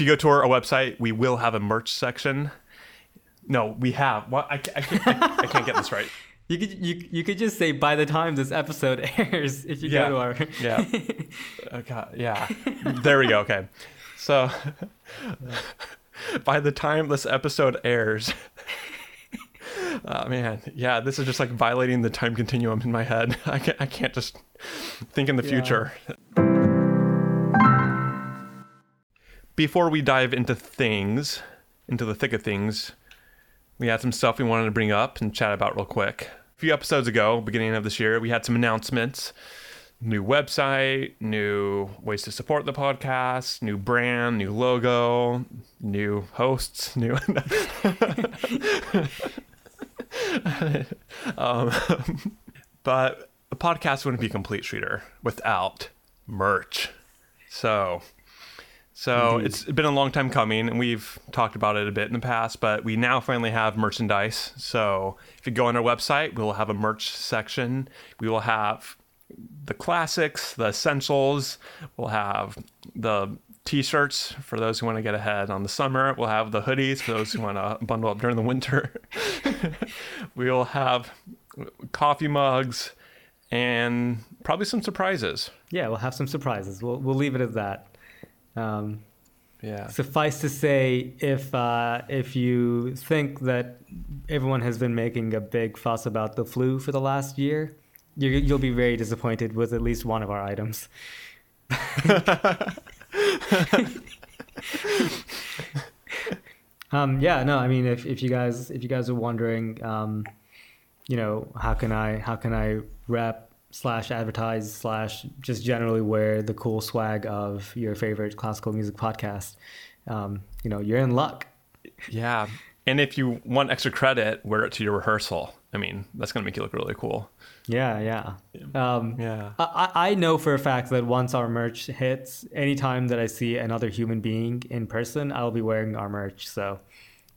if you go to our, website, we will have a merch section. No, we have. What I, I, can't, I, I can't get this right. You could you, you could just say by the time this episode airs, if you Yeah. go to our Yeah. Okay. Yeah. There we go. Okay. So by the time this episode airs, oh man, yeah, this is just like violating the time continuum in my head. I can't, I can't just think in the Yeah. future. Before we dive into things, into the thick of things, we had some stuff we wanted to bring up and chat about real quick. A few episodes ago, beginning of this year, we had some announcements new website, new ways to support the podcast, new brand, new logo, new hosts, new. um, but a podcast wouldn't be complete, Streeter, without merch. So, so it's been a long time coming, and we've talked about it a bit in the past, but we now finally have merchandise. So if you go on our website, we will have a merch section. We will have the classics, the essentials. We'll have the t-shirts for those who want to get ahead on the summer. We'll have the hoodies for those who want to bundle up during the winter. we will have coffee mugs and probably some surprises. yeah, we'll have some surprises. We'll we'll leave it at that. Um, Yeah. Suffice to say, if uh, if you think that everyone has been making a big fuss about the flu for the last year, you, you'll be very disappointed with at least one of our items. um, yeah, no, I mean, if, if you guys if you guys are wondering, um, you know, how can I how can I rep slash advertise slash just generally wear the cool swag of your favorite classical music podcast, um, you know, you're in luck. Yeah. And if you want extra credit, wear it to your rehearsal. I mean, that's going to make you look really cool. Yeah, yeah. Um, Yeah. I, I know for a fact that once our merch hits, anytime that I see another human being in person, I'll be wearing our merch. So,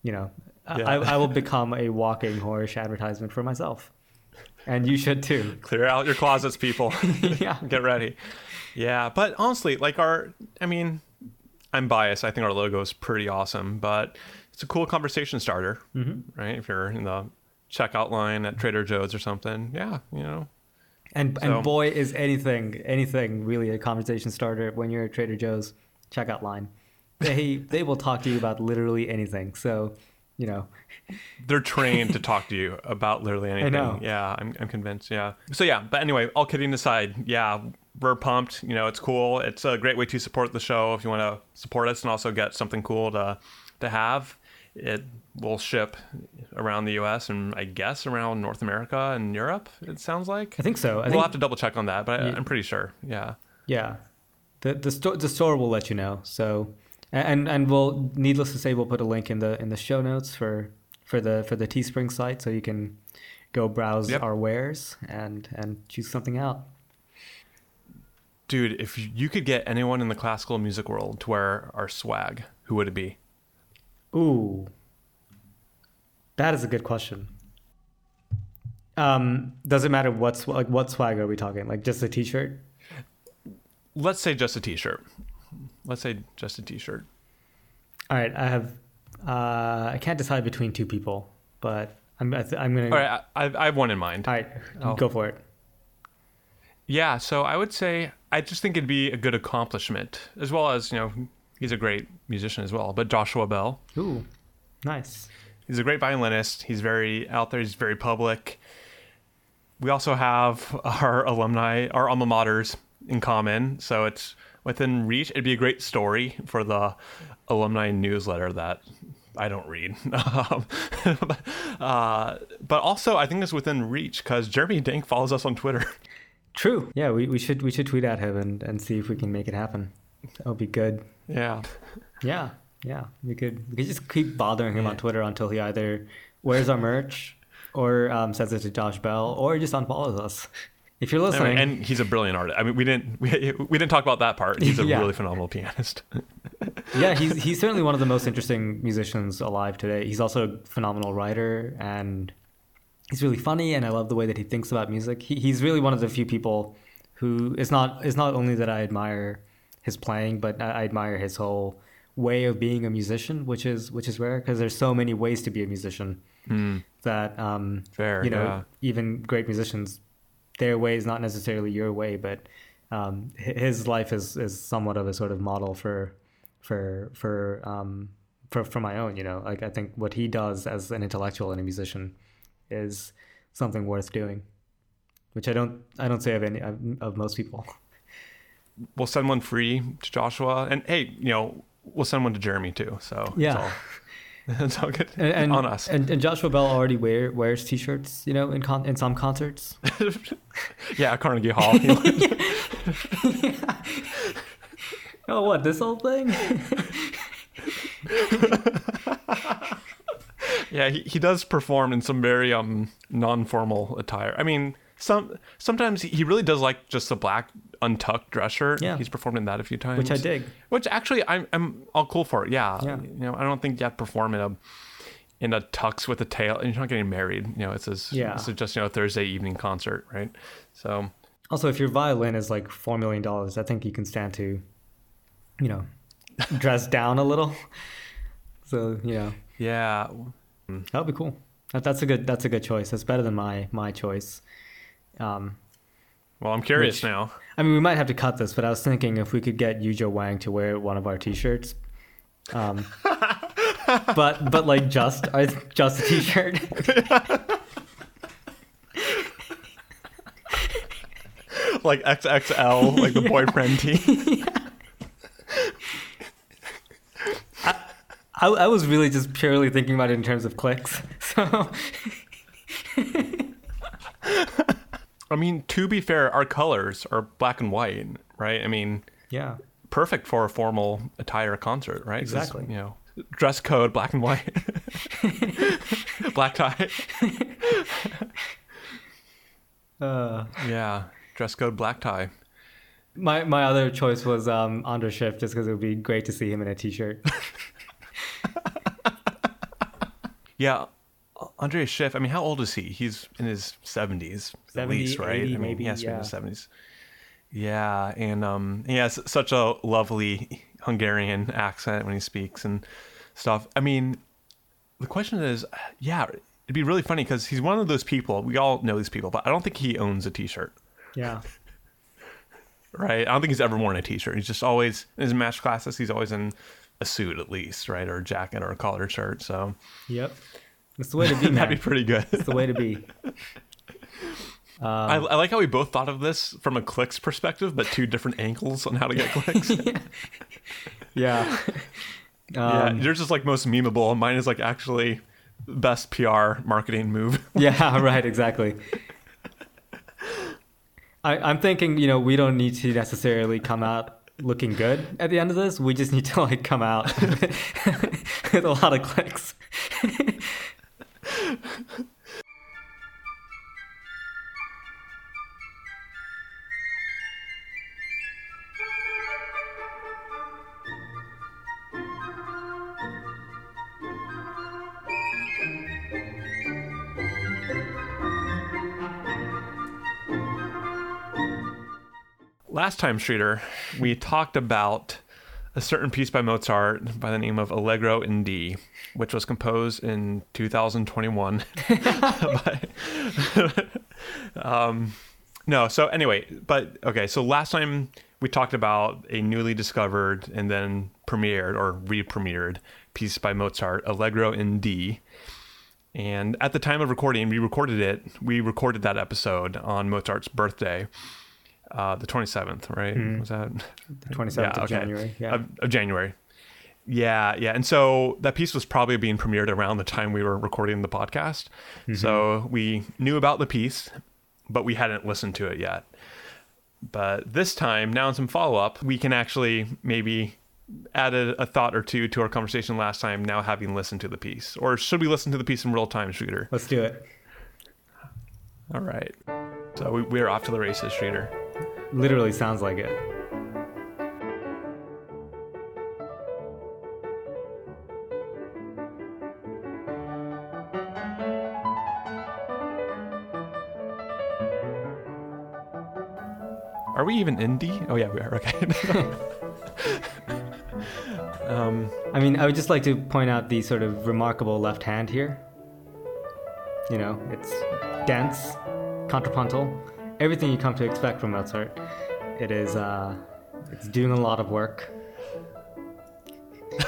you know, I- Yeah. I, I will become a walking Horish advertisement for myself. And you should too. Clear out your closets, people. yeah. Get ready. Yeah. But honestly, like our, I mean, I'm biased. I think our logo is pretty awesome, but it's a cool conversation starter, Mm-hmm. right? If you're in the checkout line at Trader Joe's or something. Yeah. You know, And So- and boy is anything anything really a conversation starter when you're at Trader Joe's checkout line. They they will talk to you about literally anything. So, you know, they're trained to talk to you about literally anything. I know. Yeah, I'm, I'm convinced. Yeah. So yeah, but anyway, all kidding aside, yeah, we're pumped. You know, it's cool. It's a great way to support the show if you want to support us and also get something cool to to have. It will ship around the U.S. and I guess around North America and Europe. It sounds like. I think so. I we'll think have to double check on that, but I, Yeah. I'm pretty sure. Yeah. Yeah, the the store the store will let you know. So, and and we'll needless to say we'll put a link in the in the show notes for for the for the Teespring site, so you can go browse Yep. our wares and and choose something out. Dude, if you could get anyone in the classical music world to wear our swag, who would it be? Ooh, that is a good question. Um, does it matter what's like what swag are we talking? Like just a T-shirt? Let's say just a t-shirt. Let's say just a t-shirt. All right, I have. Uh, I can't decide between two people, but I'm I th- I'm gonna. All right, I, I have one in mind. All right, Oh. go for it. Yeah, so I would say I just think it'd be a good accomplishment, as well as you know he's a great musician as well. But Joshua Bell, Ooh, nice. he's a great violinist. He's very out there. He's very public. We also have our alumni, our alma maters in common, so it's within reach. It'd be a great story for the alumni newsletter that I don't read. Um, but, uh, but also, I think it's within reach because Jeremy Denk follows us on Twitter. True. Yeah, we, we should we should tweet at him and, and see if we can make it happen. That would be good. yeah. Yeah, yeah. We could we could just keep bothering him on Twitter until he either wears our merch or um, sends it to Josh Bell or just unfollows us. If you're listening, and he's a brilliant artist. I mean, we didn't we, we didn't talk about that part. He's a Yeah. really phenomenal pianist. yeah, he's he's certainly one of the most interesting musicians alive today. He's also a phenomenal writer and he's really funny and I love the way that he thinks about music. He, he's really one of the few people who is not is not only that I admire his playing, but I, I admire his whole way of being a musician, which is which is rare because there's so many ways to be a musician Mm, that um, fair. you know yeah. even great musicians, their way is not necessarily your way, but um, his life is is somewhat of a sort of model for for for um, for for my own. You know, like I think what he does as an intellectual and a musician is something worth doing, which I don't I don't say of any of, of most people. We'll send one free to Joshua, and hey, you know, we'll send one to Jeremy too. So Yeah. it's all, good And, and on us. And, and Joshua Bell already wear, wears t-shirts, you know, in con- in some concerts. yeah, Carnegie Hall. Oh, what this whole thing? yeah, he, he does perform in some very um non-formal attire. I mean, some sometimes he- he really does like just a black untucked dress shirt. Yeah. he's performed in that a few times, Which I dig. Which actually, I'm I'm all cool for it. Yeah, Yeah. You know, I don't think you have to perform in a in a tux with a tail, and you're not getting married. You know, it's this. Yeah. It's just you know a Thursday evening concert, right? So Also, if your violin is like four million dollars, I think you can stand to, you know, dress down a little. So yeah, that would be cool. That, that's a good. That's a good choice. That's better than my my choice. Um, well, I'm curious Which- now. I mean, we might have to cut this, but I was thinking if we could get Yuja Wang to wear one of our T-shirts. Um, but but like just uh, just a T-shirt. like XXL, like the boyfriend tee. I, I was really just purely thinking about it in terms of clicks. So I mean, to be fair, our colors are black and white, right? I mean, yeah, perfect for a formal attire concert, right? Exactly. you know, dress code, black and white, black tie. uh, Yeah, dress code, black tie. my my other choice was um, András Schiff, just because it would be great to see him in a T-shirt. Yeah, Andre Schiff. I mean, how old is he? He's in his seventies, at least, right? 80 I mean, maybe, he has to be in his seventies. Yeah, and um, he has such a lovely Hungarian accent when he speaks and stuff. I mean, the question is, yeah, it'd be really funny because he's one of those people. We all know these people, but I don't think he owns a T-shirt. Yeah, right? I don't think he's ever worn a t-shirt. He's just always in his match classes. He's always in a suit at least, right, or a jacket or a collared shirt. So yep, it's the way to be, man. that'd be pretty good. It's the way to be. I, I like how we both thought of this from a clicks perspective, but two different angles on how to get clicks. Yeah. yeah, Um, yours is like most memeable, mine is like actually best PR marketing move. yeah, right, exactly. I, I'm thinking, you know, we don't need to necessarily come out looking good at the end of this. We just need to like come out with a lot of clicks. Last time, Streeter, we talked about a certain piece by Mozart by the name of Allegro in D, which was composed in 2021. By- um, no, so anyway, but okay, so last time we talked about a newly discovered and then premiered or re-premiered piece by Mozart, Allegro in D. And at the time of recording, we recorded it. We recorded that episode on Mozart's birthday, uh, the 27th, right? Was that? The 27th of January. Yeah. Of, of January. Yeah, yeah. And so that piece was probably being premiered around the time we were recording the podcast. So we knew about the piece, but we hadn't listened to it yet. But this time, now in some follow up, we can actually maybe add a, a thought or two to our conversation last time, now having listened to the piece. Or should we listen to the piece in real time, Streeter? Let's do it. All right. So we, we're off to the races, Streeter. Literally sounds like it. Are we even indie? Oh, yeah, we are. Okay. Um, I mean, I would just like to point out the sort of remarkable left hand here. You know, it's dense, contrapuntal, everything you come to expect from Mozart. It is, uh, it's doing a lot of work.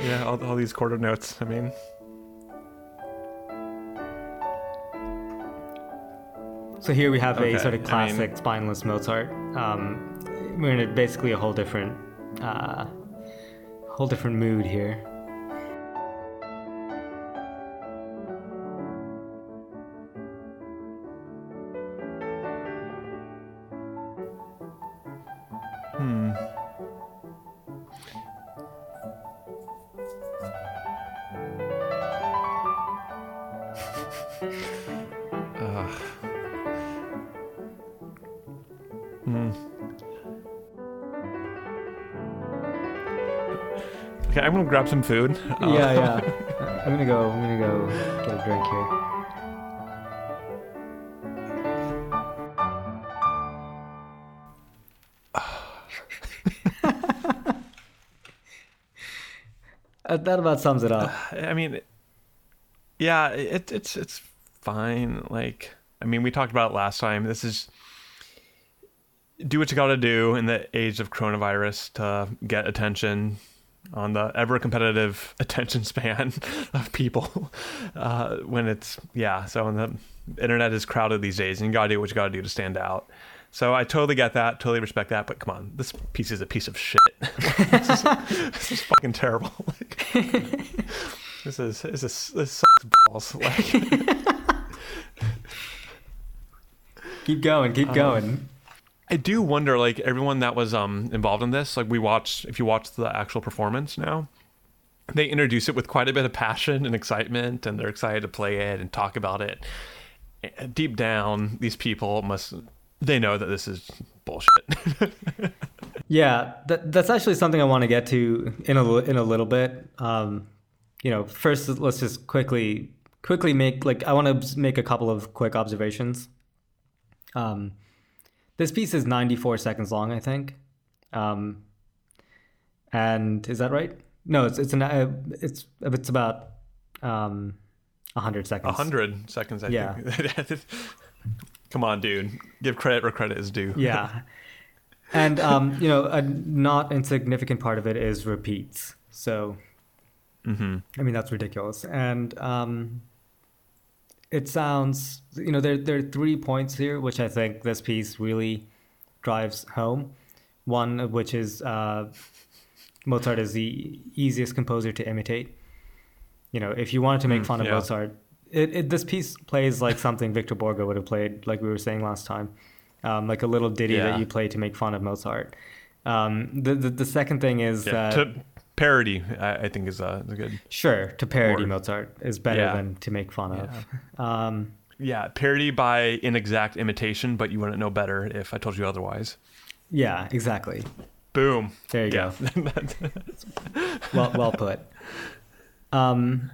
yeah, all, all these quarter notes. I mean, So here we have Okay, a sort of I classic mean- spineless Mozart. Um, we're in a, basically a whole different, uh, whole different mood here. Grab some food. Uh, Yeah, yeah. I'm gonna go. I'm gonna go get a drink here. That about sums it up. I mean, yeah, it, it's it's fine. Like, I mean, we talked about it last time. This is do what you got to do in the age of coronavirus to get attention on the ever competitive attention span of people. Uh, when it's yeah, so when the internet is crowded these days, and you got to do what you got to do to stand out. So I totally get that, totally respect that, but come on, this piece is a piece of shit. this, is, this is fucking terrible. Like, this is this is this sucks balls. Like, Keep going. Keep going. I do wonder, like everyone that was um involved in this, like we watched. If you watch the actual performance now, they introduce it with quite a bit of passion and excitement, and they're excited to play it and talk about it. Deep down, these people must they know that this is bullshit. Yeah, that, that's actually something I want to get to in a in a little bit. Um, you know, first let's just quickly quickly make like I want to make a couple of quick observations. Um, this piece is 94 seconds long, I think. Um, and is that right? No, it's it's an uh, it's it's about um, 100 seconds. A hundred seconds, I Yeah. think. Come on, dude. Give credit where credit is due. yeah and um, you know a not insignificant part of it is repeats so hmm i mean that's ridiculous and um, it sounds you know there, there are three points here which i think this piece really drives home one of which is uh, mozart is the easiest composer to imitate you know if you wanted to make Mm, fun of yeah. mozart it, it, this piece plays like something victor borge would have played like we were saying last time um, like a little ditty Yeah. that you play to make fun of mozart um, the, the, the second thing is Yeah, that to parody, I, I think is uh, is good. Sure, to parody Or- Mozart is better Yeah. than to make fun of. Um, Yeah, parody by inexact imitation, but you wouldn't know better if I told you otherwise. yeah, exactly. Boom. There you Yeah. go. Well, well put. Um,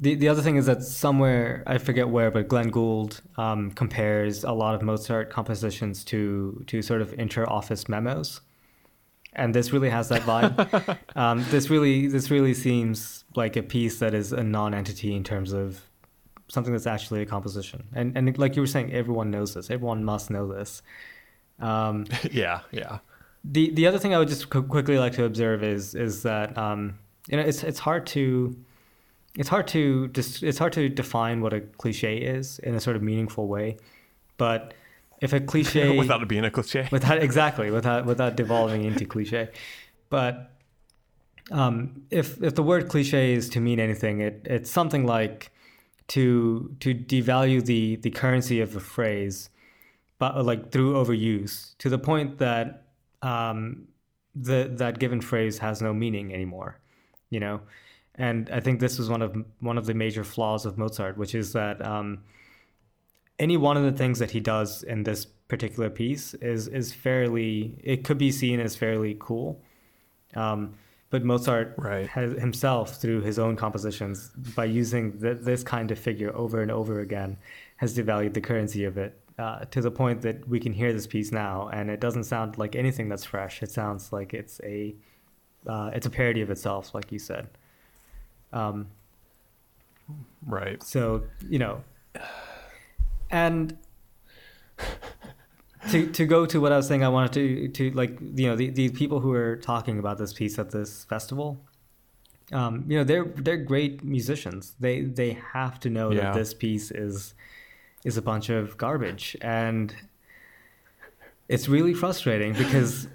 the the other thing is that somewhere I forget where, but Glenn Gould um, compares a lot of Mozart compositions to to sort of inter-office memos, and this really has that vibe. um, this really this really seems like a piece that is a non-entity in terms of something that's actually a composition. And and like you were saying, everyone knows this. Everyone must know this. Um, yeah, yeah. the the other thing I would just qu- quickly like to observe is is that um, you know it's it's hard to it's hard to just it's hard to define what a cliche is in a sort of meaningful way, but if a cliche Without it being a cliche. without exactly without without devolving into cliche, but um, if if the word cliche is to mean anything, it it's something like to to devalue the the currency of a phrase, but uh, like through overuse to the point that um, the that given phrase has no meaning anymore, you know. And I think this was one of one of the major flaws of Mozart, which is that um, any one of the things that he does in this particular piece is is fairly it could be seen as fairly cool. Um, but Mozart Right. has himself through his own compositions by using th- this kind of figure over and over again has devalued the currency of it uh, to the point that we can hear this piece now, and it doesn't sound like anything that's fresh. It sounds like it's a uh, it's a parody of itself, like you said. Um, right. So you know, and to to go to what I was saying, I wanted to to like you know the the people who are talking about this piece at this festival. Um, you know they're they're great musicians. They they have to know Yeah. that this piece is is a bunch of garbage, and it's really frustrating because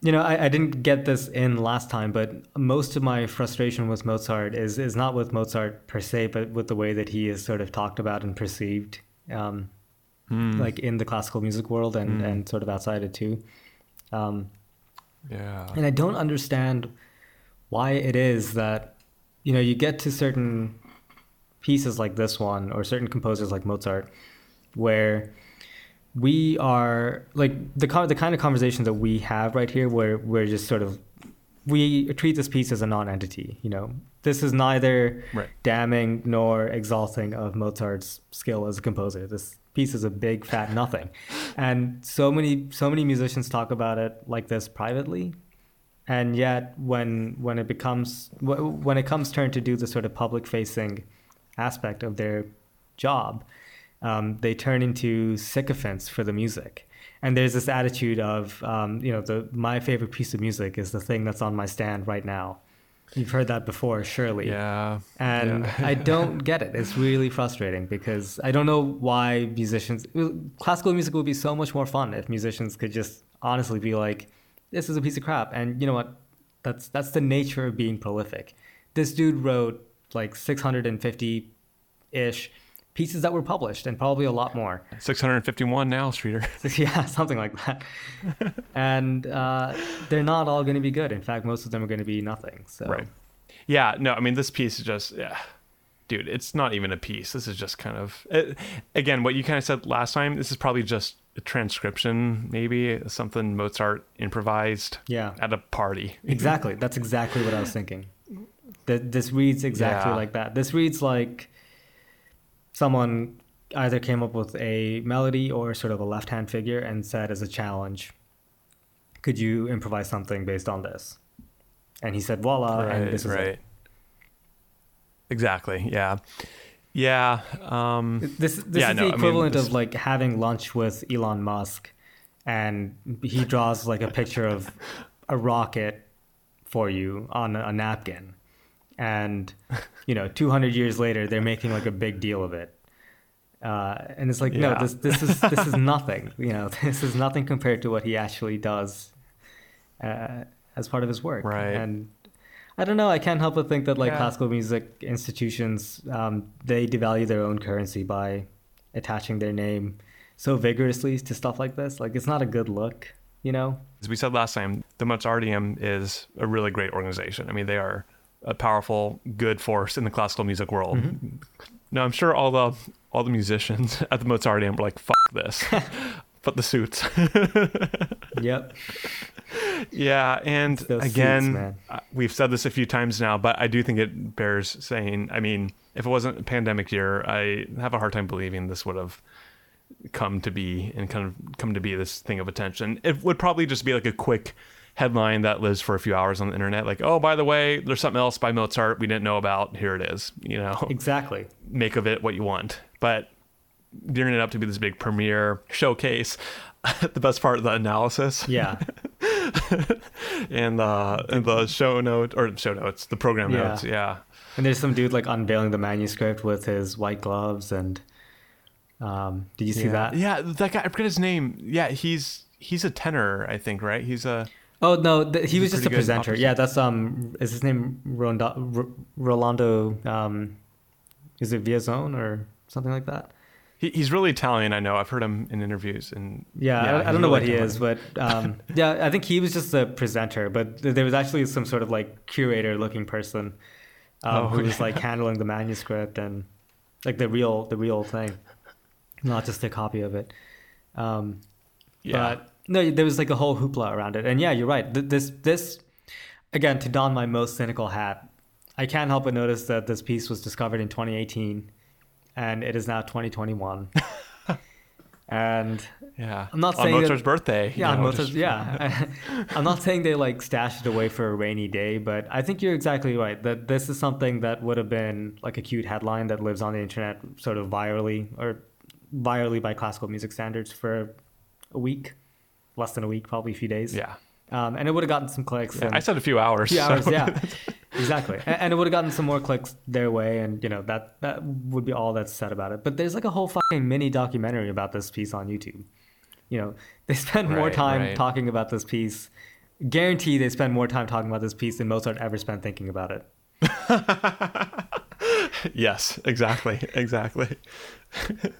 you know I, I didn't get this in last time, but most of my frustration with Mozart is is not with Mozart per se, but with the way that he is sort of talked about and perceived. Um, Hmm. like in the classical music world and, Mm. and sort of outside it too. Um, Yeah. and I don't understand why it is that, you know, you get to certain pieces like this one or certain composers like Mozart where we are like the the kind of conversation that we have right here where we're just sort of we treat this piece as a non-entity you know? This is neither Right. damning nor exalting of Mozart's skill as a composer. This piece is a big fat nothing. And so many so many musicians talk about it like this privately. And yet when when it becomes when it comes turn to do the sort of public facing aspect of their job um, they turn into sycophants for the music and there's this attitude of um, you know the my favorite piece of music is the thing that's on my stand right now you've heard that before surely Yeah. and Yeah. I don't get it. It's really frustrating because I don't know why musicians. Classical music would be so much more fun if musicians could just honestly be like, "This is a piece of crap," and you know what? That's that's the nature of being prolific. This dude wrote like 650 ish pieces that were published, and probably a lot more. 651 now, Streeter. yeah, something like that. and uh, they're not all going to be good. In fact, most of them are going to be nothing. So Right. Yeah. No, I mean, this piece is just, yeah. Dude, it's not even a piece. This is just kind of, it, again, what you kind of said last time, this is probably just a transcription, maybe something Mozart improvised yeah. at a party. Exactly. That's exactly what I was thinking. Th- This reads exactly Yeah. like that. This reads like someone either came up with a melody or sort of a left hand figure and said as a challenge, could you improvise something based on this? And he said, voila, and this is it. Exactly. Yeah. Yeah. Um, This, this Yeah, is no, the I mean, equivalent this- of like having lunch with Elon Musk and he draws like a picture of a rocket for you on a napkin. And, you know, 200 years later, they're making like a big deal of it. Uh, and it's like, no, this, this is, this is nothing, you know, this is nothing compared to what he actually does, uh, as part of his work. Right. And I don't know. I can't help but think that like Yeah. classical music institutions, um, they devalue their own currency by attaching their name so vigorously to stuff like this. Like it's not a good look, you know. as we said last time, the Mozarteum is a really great organization. I mean, they are a powerful, good force in the classical music world. No, I'm sure all the all the musicians at the Mozarteum were like, "Fuck this," but the suits. Yep. yeah, and again, suits, we've said this a few times now, but I do think it bears saying. I mean, if it wasn't a pandemic year, I have a hard time believing this would have come to be and kind of come to be this thing of attention. It would probably just be like a quick headline that lives for a few hours on the internet, like, oh, by the way, there's something else by Mozart we didn't know about. Here it is. You know, Exactly. make of it what you want. But gearing it up to be this big premiere showcase, the best part of the analysis Yeah. and the and the show note or show notes, the program Yeah. notes. Yeah. And there's some dude like unveiling the manuscript with his white gloves and um did you see yeah. that? Yeah, that guy. I forget his name. Yeah, he's he's a tenor, I think. Right? He's a Oh no, th- he was just a presenter. opposite. Yeah, that's um is his name Ronda, R- Rolando um is it Villazon or something like that? he, he's really Italian. I know. I've heard him in interviews. And Yeah, Yeah, I, I don't know what he is, but um, yeah, I think he was just a presenter. But there was actually some sort of like curator-looking person um, Oh, who was yeah. like handling the manuscript and like the real, the real thing, not just a copy of it. Um, yeah, But no, there was like a whole hoopla around it, and yeah, you're right. This, this, again, to don my most cynical hat, I can't help but notice that this piece was discovered in 2018, and it is now 2021. And Yeah. I'm not on saying that- Mozart's birthday. yeah, know, Mozart's, just- yeah. I'm not saying they like stashed it away for a rainy day, but I think you're exactly right. That this is something that would have been like a cute headline that lives on the internet, sort of virally or virally by classical music standards for a week, less than a week, probably a few days. Yeah. Um, and it would have gotten some clicks. Yeah, and, I said a few hours. few so- yeah, exactly. And, and it would have gotten some more clicks their way, and you know that that would be all that's said about it. But there's like a whole fucking mini documentary about this piece on YouTube. You know, they spend more time right. talking about this piece. Guarantee they spend more time talking about this piece than Mozart ever spent thinking about it. yes, exactly, exactly. It's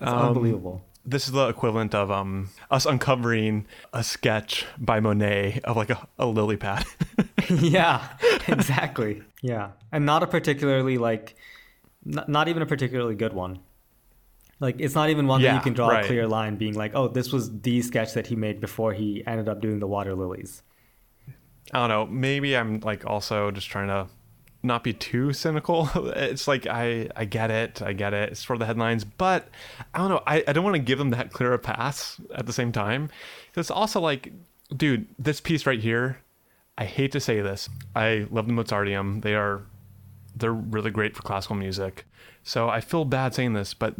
Um, unbelievable. This is the equivalent of um us uncovering a sketch by Monet of like a, a lily pad. yeah, exactly. Yeah, and not a particularly like, not, not even a particularly good one. Like it's not even one that you can draw right. a clear line, being like, oh, this was the sketch that he made before he ended up doing the water lilies. I don't know. Maybe I'm like also just trying to not be too cynical. It's like I I get it, I get it. It's for the headlines, but I don't know. I, I don't want to give them that clear a pass at the same time. It's also like, dude, this piece right here. I hate to say this. I love the Mozarteum. They are they're really great for classical music. So I feel bad saying this, but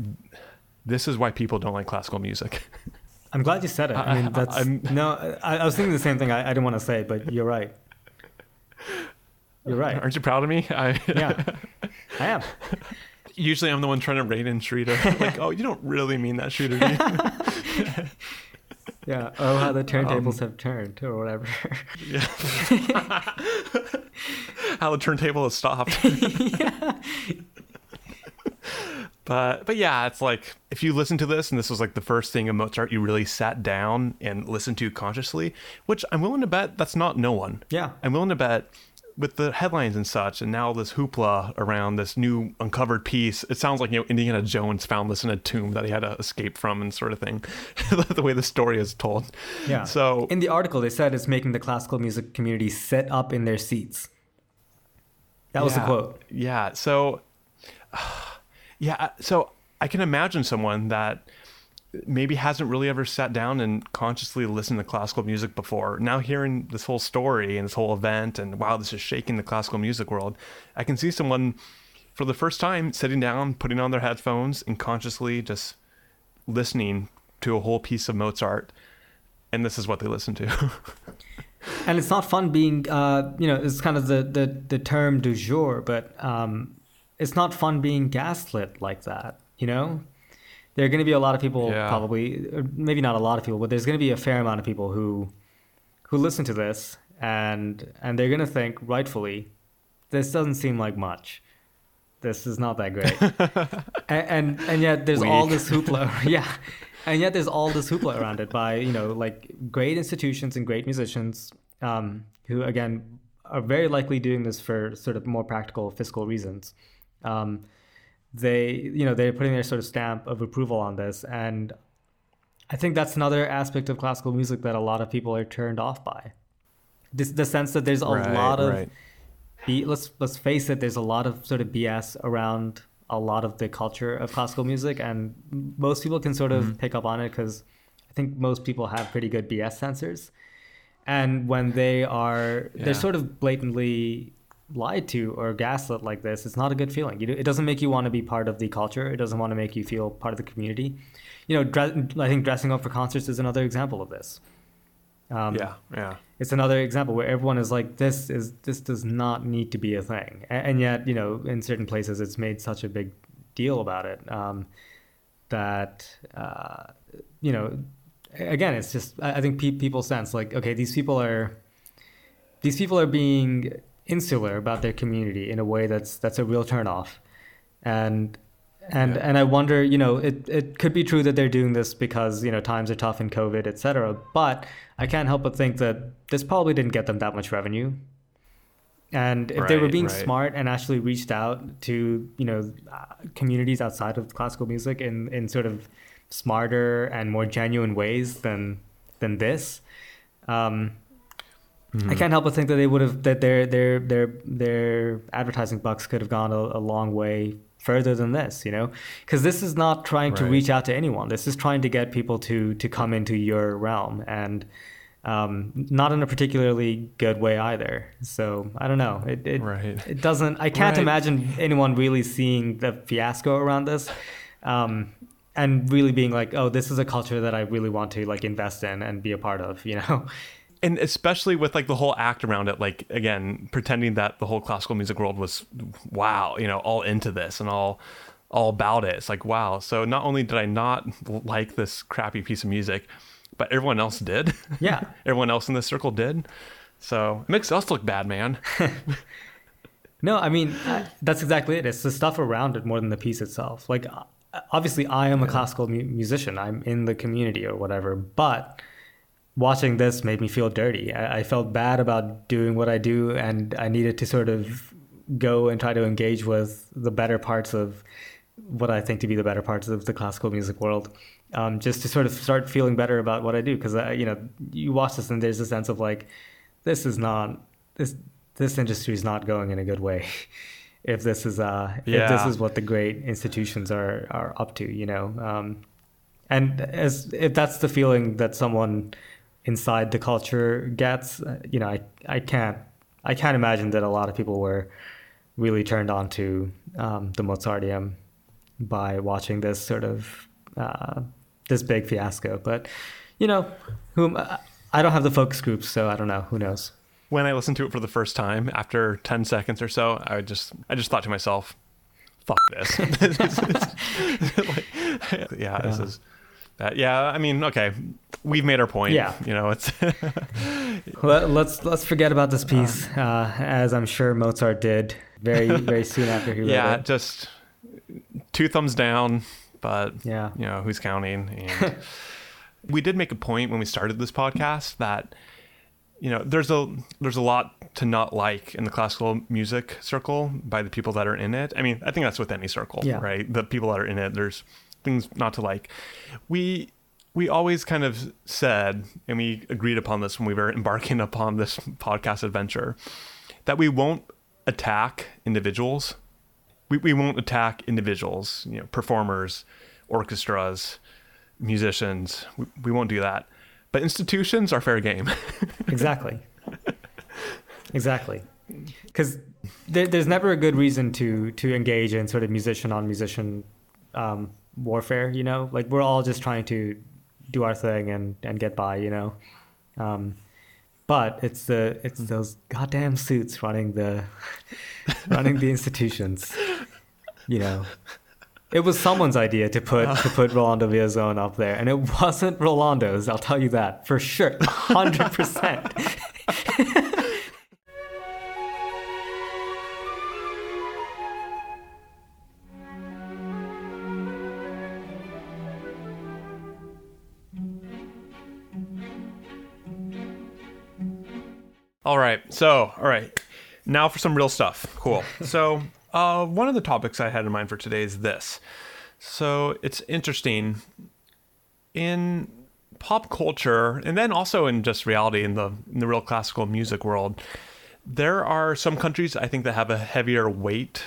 this is why people don't like classical music. I'm glad you said it. I mean, that's I'm- no. I, I was thinking the same thing. I, I didn't want to say, but you're right. You're right. Aren't you proud of me? I Yeah, I am. usually I'm the one trying to rein in Streeter. like, oh, you don't really mean that, Streeter. do you?" Yeah. Oh, how the turntables Um, have turned, or whatever. Yeah. How the turntable has stopped. But but yeah, it's like if you listen to this and this was like the first thing of Mozart you really sat down and listened to consciously, which I'm willing to bet that's not no one. Yeah. I'm willing to bet with the headlines and such and now this hoopla around this new uncovered piece, it sounds like you know Indiana Jones found this in a tomb that he had to escape from and sort of thing. the way the story is told. Yeah. So in the article, they said it's making the classical music community sit up in their seats. That was the quote. Yeah. So, yeah. So I can imagine someone that maybe hasn't really ever sat down and consciously listened to classical music before. Now hearing this whole story and this whole event, and wow, this is shaking the classical music world. I can see someone for the first time sitting down, putting on their headphones, and consciously just listening to a whole piece of Mozart. And this is what they listen to. And it's not fun being, uh, you know, it's kind of the, the, the term du jour, but um, it's not fun being gaslit like that, you know? There are going to be a lot of people, Yeah. probably, maybe not a lot of people, but there's going to be a fair amount of people who who listen to this and and they're going to think, rightfully, this doesn't seem like much. This is not that great. and, and and yet there's all this hoopla. yeah. And yet there's all this hoopla around it by, you know, like great institutions and great musicians um, who, again, are very likely doing this for sort of more practical fiscal reasons. Um, they, you know, they're putting their sort of stamp of approval on this. And I think that's another aspect of classical music that a lot of people are turned off by. This, the sense that there's a Right, lot of right. be let's let's face it there's a lot of sort of bs around a lot of the culture of classical music and most people can sort of mm-hmm. pick up on it because i think most people have pretty good bs sensors and when they are Yeah. they're sort of blatantly lied to or gaslit like this it's not a good feeling you, it doesn't make you want to be part of the culture it doesn't want to make you feel part of the community you know i think dressing up for concerts is another example of this um, yeah. Yeah. it's another example where everyone is like this is this does not need to be a thing A- and yet you know in certain places it's made such a big deal about it um, that uh, you know again it's just i I think pe- people sense like okay these people are these people are being insular about their community in a way that's that's a real turnoff and and Yeah. and I wonder, you know, it, it could be true that they're doing this because you know times are tough in COVID, et cetera. But I can't help but think that this probably didn't get them that much revenue. And if they were being right. smart and actually reached out to you know uh, communities outside of classical music in in sort of smarter and more genuine ways than than this, um, Mm-hmm. I can't help but think that they would have that their their their their advertising bucks could have gone a, a long way further than this, you know? Because this is not trying to reach out to anyone. This is trying to get people to to come into your realm and um, not in a particularly good way either. So I don't know. It it, Right. it doesn't. I can't Right. imagine anyone really seeing the fiasco around this. Um, and really being like, oh, this is a culture that I really want to like invest in and be a part of, you know? And especially with like the whole act around it like again pretending that the whole classical music world was wow you know all into this and all all about it it's like wow so not only did i not like this crappy piece of music but everyone else did Yeah. everyone else in this circle did so it makes us look bad man No, I mean that's exactly it. It's the stuff around it more than the piece itself. Like obviously, I am a classical mu- musician. I'm in the community or whatever, but watching this made me feel dirty. I, I felt bad about doing what I do, and I needed to sort of go and try to engage with the better parts of what I think to be the better parts of the classical music world. Um, just to sort of start feeling better about what I do, because you know, you watch this and there's a sense of like, this is not this this industry is not going in a good way. if this is uh, if this is what the great institutions are are up to, you know, um, and as if that's the feeling that someone inside the culture gets, uh, you know, I I can't I can't imagine that a lot of people were really turned on to um, the Mozarteum by watching this sort of uh, this big fiasco. But you know, whom I don't have the focus groups, so I don't know. Who knows? when i listened to it for the first time after 10 seconds or so i just i just thought to myself fuck this This is- like, yeah this is that yeah i mean okay we've made our point Yeah. you know it's Let, let's let's forget about this piece, uh, as I'm sure Mozart did very very soon after he wrote yeah it. just two thumbs down but Yeah. you know who's counting and we did make a point when we started this podcast that you know there's a there's a lot to not like in the classical music circle by the people that are in it i mean i think that's with any circle Yeah. right the people that are in it there's things not to like we we always kind of said and we agreed upon this when we were embarking upon this podcast adventure that we won't attack individuals we, we won't attack individuals, you know, performers, orchestras, musicians. We, we won't do that. But institutions are fair game. Exactly. exactly. Because there, there's never a good reason to to engage in sort of musician on musician um, warfare. You know, like we're all just trying to do our thing and and get by. You know. Um, but it's the it's those goddamn suits running the running the institutions. You know, it was someone's idea to put to put Rolando Villazon up there, and it wasn't Rolando's. I'll tell you that for sure, hundred percent. all right. So, all right. Now for some real stuff. Cool. So, uh, one of the topics I had in mind for today is this. So, it's interesting in pop culture and then also in just reality in the in the real classical music world there are some countries i think that have a heavier weight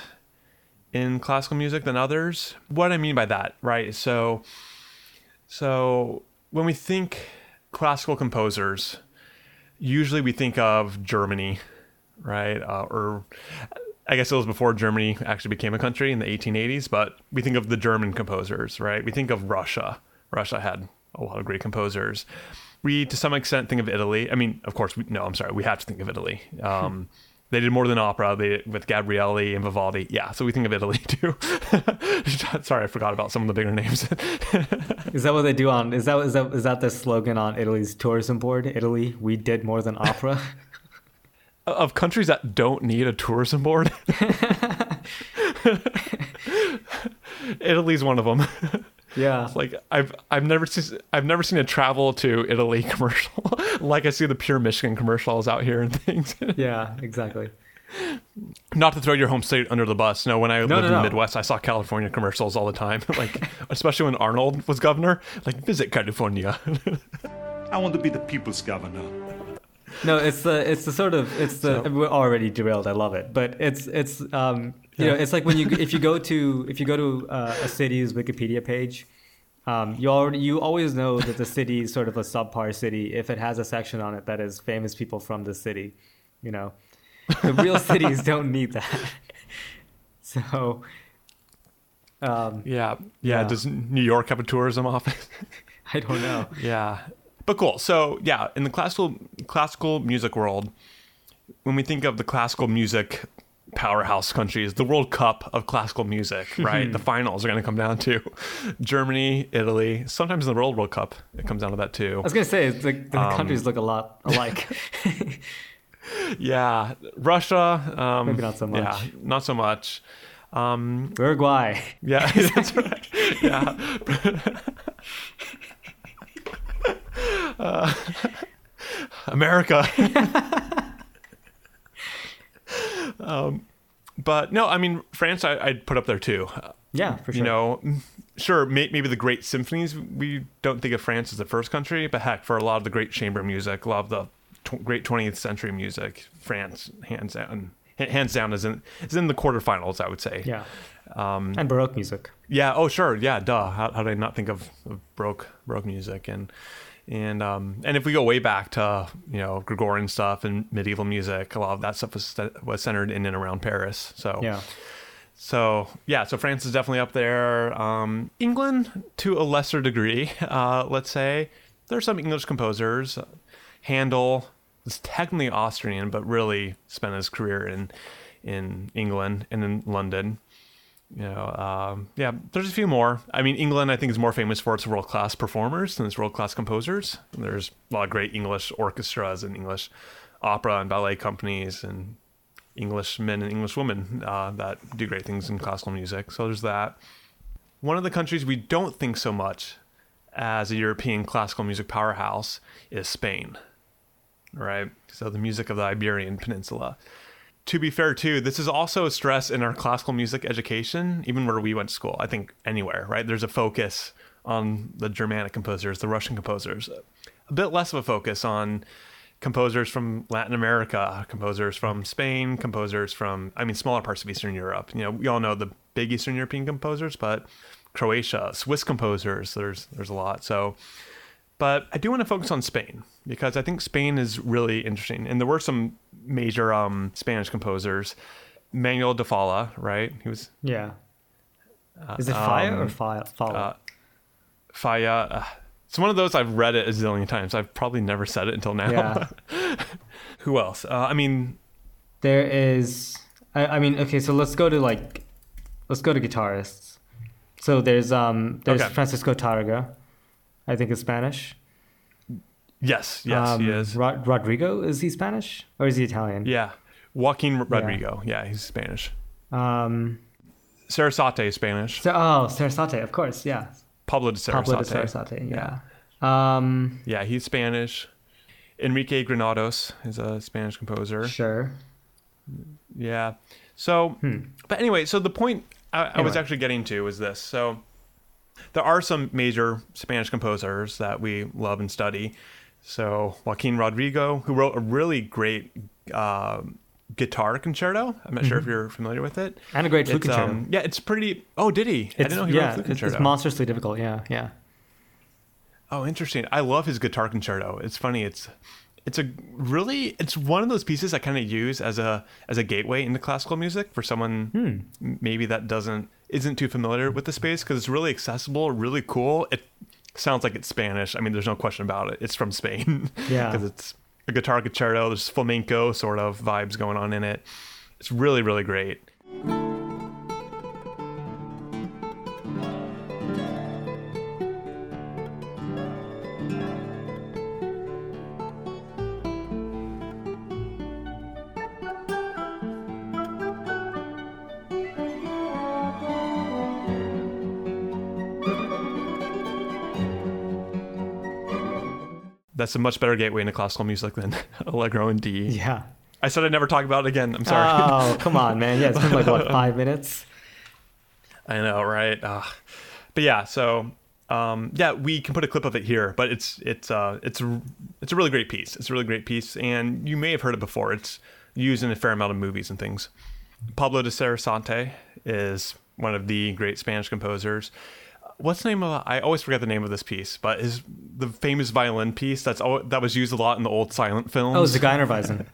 in classical music than others what i mean by that right so so when we think classical composers usually we think of germany right uh, or I guess it was before Germany actually became a country in the 1880s, but we think of the German composers, right? We think of Russia. Russia had a lot of great composers. We, to some extent, think of Italy. I mean, of course, we, no, I'm sorry, we have to think of Italy. Um, they did more than opera. They did with Gabrielli and Vivaldi. Yeah, so we think of Italy too. sorry, I forgot about some of the bigger names. Is that what they do on? Is that is that is that the slogan on Italy's tourism board? Italy, we did more than opera. of countries that don't need a tourism board, Italy's one of them. Yeah, like I've I've never seen I've never seen a travel to Italy commercial like I see the pure Michigan commercials out here and things. yeah, exactly. Not to throw your home state under the bus. No, when I lived no, in the no. Midwest, I saw California commercials all the time. like especially when Arnold was governor. Like visit California. I want to be the people's governor. no, it's the it's the sort of it's the So- we're already derailed. I love it, but it's it's um you know Yeah. it's like when you if you go to if you go to uh, a city's Wikipedia page, um you already you always know that the city is sort of a subpar city if it has a section on it that is famous people from the city, you know, the real cities don't need that. So, um, Yeah, yeah. Yeah. Does New York have a tourism office? I don't know. yeah, but cool. So yeah, in the classical classical music world, when we think of the classical music powerhouse countries, the World Cup of classical music, right? the finals are going to come down to Germany, Italy. Sometimes in the World World Cup, it comes down to that too. I was gonna say it's like the Um, countries look a lot alike. Yeah, Russia. Um, Maybe not so much. Yeah, not so much. Um, Uruguay. yeah, that's right. Yeah. Uh, America. Um, but no, I mean France. I, I'd put up there too. Yeah, for sure. You know, sure, may, maybe the great symphonies. We don't think of France as the first country, but heck, for a lot of the great chamber music, a lot of the tw- great 20th century music, France hands down, hands down is in is in the quarterfinals. I would say. yeah, Um, and Baroque music. yeah. Oh, sure. Yeah. Duh. How, how did I not think of, of baroque baroque music and and um and if we go way back to you know Gregorian stuff and medieval music, a lot of that stuff was was centered in and around Paris. So Yeah, so yeah. So France is definitely up there. Um, England to a lesser degree. Uh, let's say there's some English composers. Handel was technically Austrian, but really spent his career in in England and in London you know, um, yeah, there's a few more. I mean, England, I think, is more famous for its world class performers than its world class composers. There's a lot of great English orchestras and English opera and ballet companies and English men and English women uh, that do great things in classical music. So there's that. One of the countries we don't think so much as a European classical music powerhouse is Spain, right? So the music of the Iberian Peninsula to be fair too this is also a stress in our classical music education even where we went to school i think anywhere right? There's a focus on the germanic composers the russian composers a bit less of a focus on composers from latin america composers from spain composers from i mean smaller parts of eastern europe. You know we all know the big eastern european composers but croatia swiss composers there's there's a lot. So but I do want to focus on Spain because I think Spain is really interesting. And there were some major um, Spanish composers. Manuel de Falla, right? He was yeah. Is it or um, file? Follow. uh, Falla. Uh, it's one of those I've read it a zillion times. I've probably never said it until now. Yeah. Who else? Uh, I mean, there is. I, I mean, okay, so let's go to like, let's go to guitarists. So there's um there's Okay. Francisco Tárrega, I think is Spanish. Yes, yes, he Um, is. Rod- Rodrigo is he Spanish or is he Italian? Yeah. Joaquin Rodrigo. Yeah, he's Spanish. Um. Sarasate is Spanish. So oh, Sarasate, of course, yeah. Pablo de Sarasate. Pablo de Sarasate, yeah. Um. Yeah, he's Spanish. Enrique Granados is a Spanish composer. Sure. Yeah. So, Hmm. but anyway, so the point I, I was actually getting to was this. So, there are some major Spanish composers that we love and study. So, Joaquin Rodrigo, who wrote a really great uh, guitar concerto. I'm not sure if you're familiar with it. And a great flute It's, concerto. um, yeah, it's pretty. Oh, did he? I It's, didn't know he yeah, wrote a flute it's, it's monstrously difficult. Yeah, yeah. Oh, interesting. I love his guitar concerto. It's funny. It's it's a really it's one of those pieces I kind of use as a as a gateway into classical music for someone Hmm. maybe that doesn't isn't too familiar with the space because it's really accessible, really cool. It sounds like it's Spanish. I mean, there's no question about it. It's from Spain. Yeah. because it's a guitar concerto. There's flamenco sort of vibes going on in it. It's really really great. That's a much better gateway into classical music than Allegro in D. Yeah. I said I'd never talk about it again. I'm sorry. Oh, come on, man. Yeah, it's been like what five minutes. I know, right? Uh, but yeah, so um, yeah, we can put a clip of it here, but it's it's uh, it's a, it's a really great piece. It's a really great piece, and you may have heard it before. It's used in a fair amount of movies and things. Pablo de Sarasate is one of the great Spanish composers. What's the name of? I always forget the name of this piece, but is the famous violin piece that's al- that was used a lot in the old silent films. Oh, Zigeunerweisen.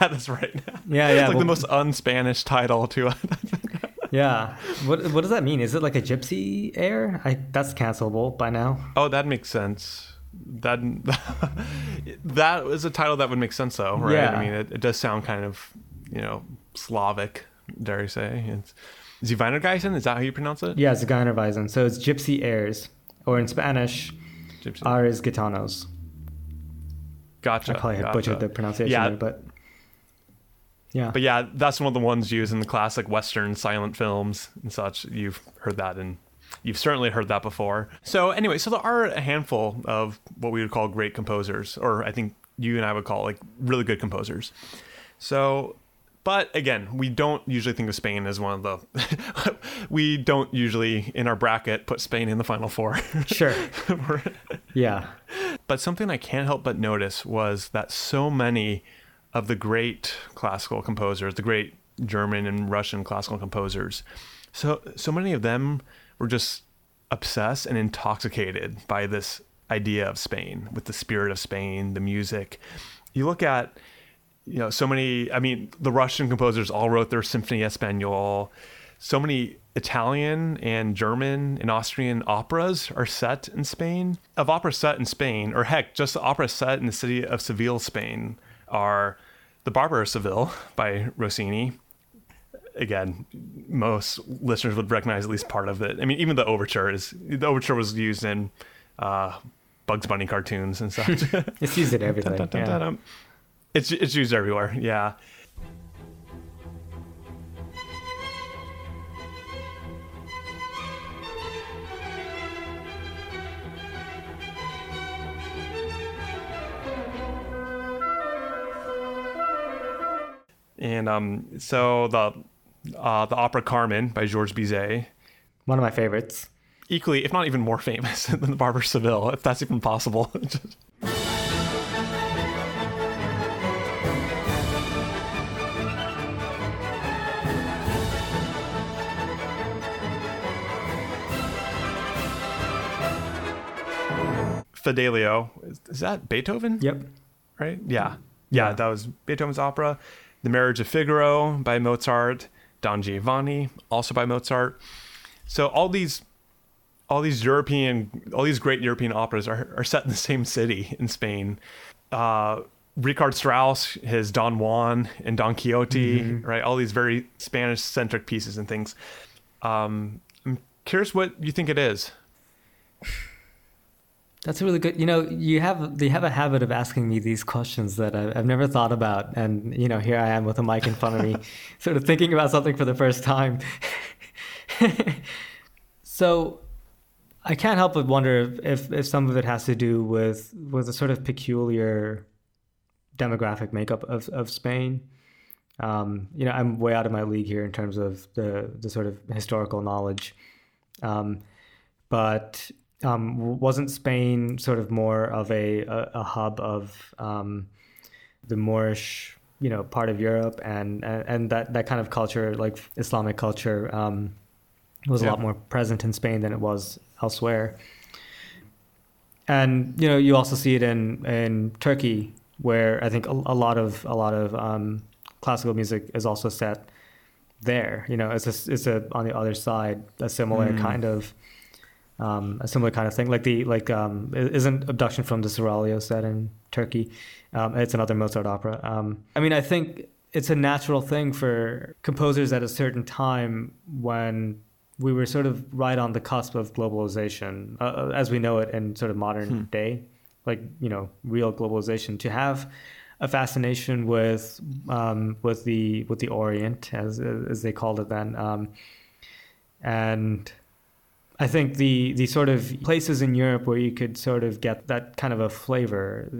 Yeah, that's right. Yeah, yeah. it's like well- the most un-Spanish title to it. Yeah. What what does that mean? Is it like a gypsy air? I that's cancelable by now. oh, that makes sense. That that is a title that would make sense, though, right? Yeah. I mean, it, it does sound kind of, you know, Slavic, dare you say? It's Ziveinergeisen, Is that how you pronounce it? Yeah, Zigeunerweisen. So it's gypsy airs, or in Spanish, Gypsy. Aires Gitanos. gotcha. I probably had gotcha. butchered the pronunciation Yeah. there, but yeah. But yeah, that's one of the ones used in the classic Western silent films and such. You've heard that and you've certainly heard that before. So anyway, so there are a handful of what we would call great composers, or I think you and I would call like really good composers. So but again, we don't usually think of Spain as one of the we don't usually in our bracket put Spain in the final four. sure. yeah. But something I can't help but notice was that so many of the great classical composers, the great German and Russian classical composers, so so many of them were just obsessed and intoxicated by this idea of Spain, with the spirit of Spain, the music. You look at you know so many i mean the russian composers all wrote their symphony espagnole so many italian and german and austrian operas are set in spain of operas set in spain or heck just the operas set in the city of seville spain are the barber of seville by rossini again most listeners would recognize at least part of it i mean even the overture is the overture was used in uh, bugs bunny cartoons and such It's used in everything. Dun, dun, yeah. dun, dun. It's it's used everywhere. Yeah. And um, so the uh, the opera Carmen by Georges Bizet, One of my favorites. equally, if not even more famous than the Barber Seville, if that's even possible. Fidelio, is, is that Beethoven? Yep. right? Yeah. yeah. Yeah. that was Beethoven's opera. The Marriage of Figaro by Mozart, Don Giovanni, also by Mozart. So all these all these European all these great European operas are, are set in the same city in Spain. Uh Richard Strauss, his Don Juan and Don Quixote, right? All these very Spanish centric pieces and things. Um, I'm curious what you think it is. That's really good. You know, you have they have a habit of asking me these questions that I, I've never thought about, and you know, here I am with a mic in front of me, sort of thinking about something for the first time. so, I can't help but wonder if if some of it has to do with with a sort of peculiar demographic makeup of of Spain. Um, you know, I'm way out of my league here in terms of the the sort of historical knowledge. Um, but um, wasn't Spain sort of more of a, a, a hub of um, the Moorish, you know, part of Europe, and and, that, that kind of culture, like Islamic culture, um, was a lot more present in Spain than it was elsewhere. And you know, you also see it in in Turkey, where I think a, a lot of a lot of um, classical music is also set there. You know, it's a, it's a on the other side a similar Mm. kind of um, a similar kind of thing. Like the like um, isn't Abduction from the Seraglio set in Turkey? Um, it's another Mozart opera. Um, I mean, I think it's a natural thing for composers at a certain time when we were sort of right on the cusp of globalization uh, uh as we know it in sort of modern hmm. day, like you know real globalization. To have a fascination with um, with the with the Orient as as they called it then, um, and I think the the sort of places in Europe where you could sort of get that kind of a flavor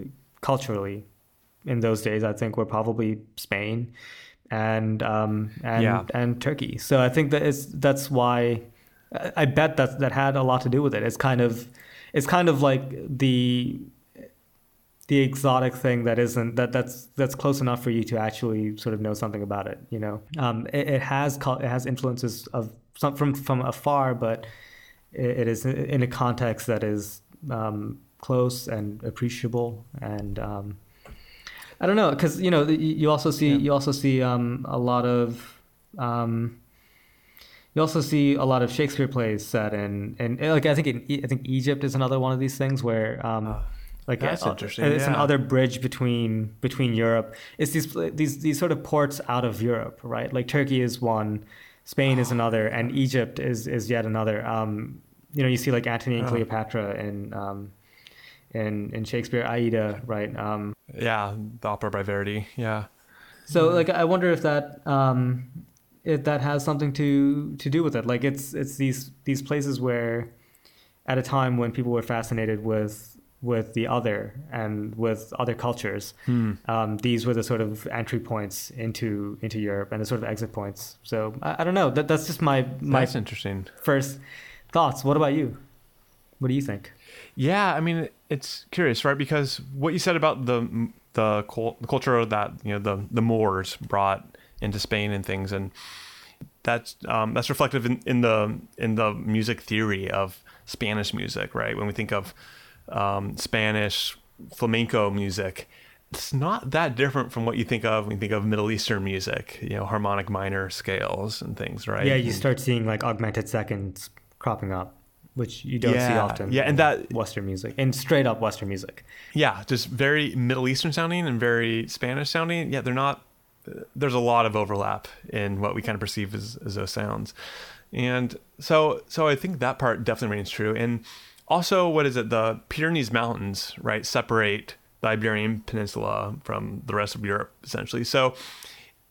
culturally in those days, I think were probably Spain and um, and yeah. and Turkey. So I think that is that's why I bet that that had a lot to do with it. It's kind of it's kind of like the the exotic thing that isn't that that's that's close enough for you to actually sort of know something about it. You know, um, it, it, has it has influences of some from from afar, but it, is in a context that is um, close and appreciable and um, I don't know because you know you also see yeah. you also see um, a lot of um, you also see a lot of Shakespeare plays set in and like I think in, I think Egypt is another one of these things where um, uh, like that's a, interesting. It's yeah. another bridge between between Europe. It's these these these sort of ports out of Europe, right? Like Turkey is one, Spain oh. is another, and Egypt is is yet another. Um, you know, you see like Antony and oh. Cleopatra and um, in in Shakespeare Aida, right? Um, yeah, the opera by Verdi. Yeah. So like I wonder if that um, if that has something to to do with it. Like it's it's these these places where at a time when people were fascinated with with the other and with other cultures, hmm. um, these were the sort of entry points into into Europe and the sort of exit points. So I, I don't know. That that's just my my that's interesting first thoughts. What about you? What do you think? Yeah, I mean, it's curious, right? Because what you said about the the, culture that you know the the Moors brought into Spain and things, and that's um, that's reflective in, in the in the music theory of Spanish music, right? When we think of um, Spanish flamenco music, it's not that different from what you think of when you think of Middle Eastern music, you know, harmonic minor scales and things, right? Yeah, you start seeing like augmented seconds cropping up which you don't yeah, see often. Yeah, and that Western music and straight up Western music. Yeah, just very Middle Eastern sounding and very Spanish sounding. Yeah, they're not. There's a lot of overlap in what we kind of perceive as, as those sounds, and so so I think that part definitely remains true. And also, what is it? The Pyrenees Mountains, right, separate the Iberian Peninsula from the rest of Europe, essentially. So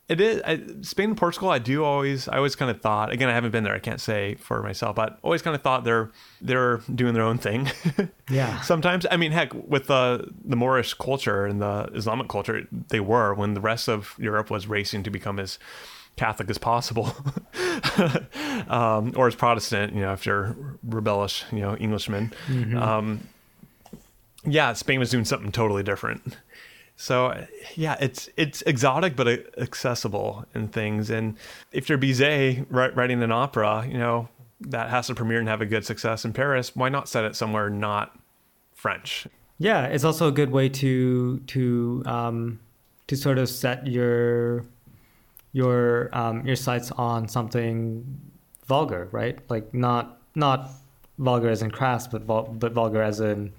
it is I, Spain and Portugal. I do always, I always kind of thought. Again, I haven't been there. I can't say for myself, but always kind of thought they're they're doing their own thing. yeah. Sometimes, I mean, heck, with the the Moorish culture and the Islamic culture, they were when the rest of Europe was racing to become as Catholic as possible, um, or as Protestant. You know, after rebellious, you know, Englishmen. Mm-hmm. Um, yeah, Spain was doing something totally different. So yeah, it's it's exotic but accessible in things. And if you're Bizet writing an opera, you know that has to premiere and have a good success in Paris. Why not set it somewhere not French? Yeah, it's also a good way to to um, to sort of set your your um, your sights on something vulgar, right? Like not not vulgar as in crass, but vul- but vulgar as in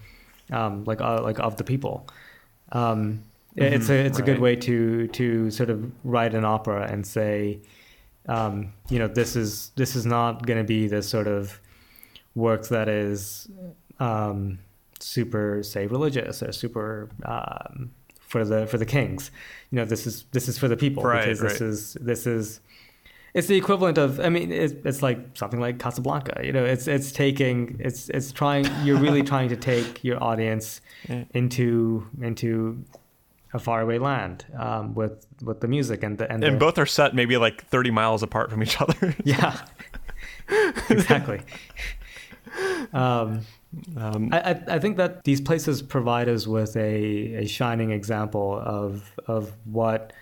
um, like uh, like of the people. Um, mm-hmm, it's a it's right. a good way to to sort of write an opera and say, um, you know, this is this is not going to be this sort of work that is um, super say religious or super um, for the for the kings. You know, this is this is for the people right, because this is this is it's the equivalent of i mean it's, it's like something like casablanca you know it's it's taking it's it's trying you're really trying to take your audience yeah. into into a faraway land um, with with the music and the and, and the, both are set maybe like 30 miles apart from each other yeah exactly um, um, I, I think that these places provide us with a, a shining example of of what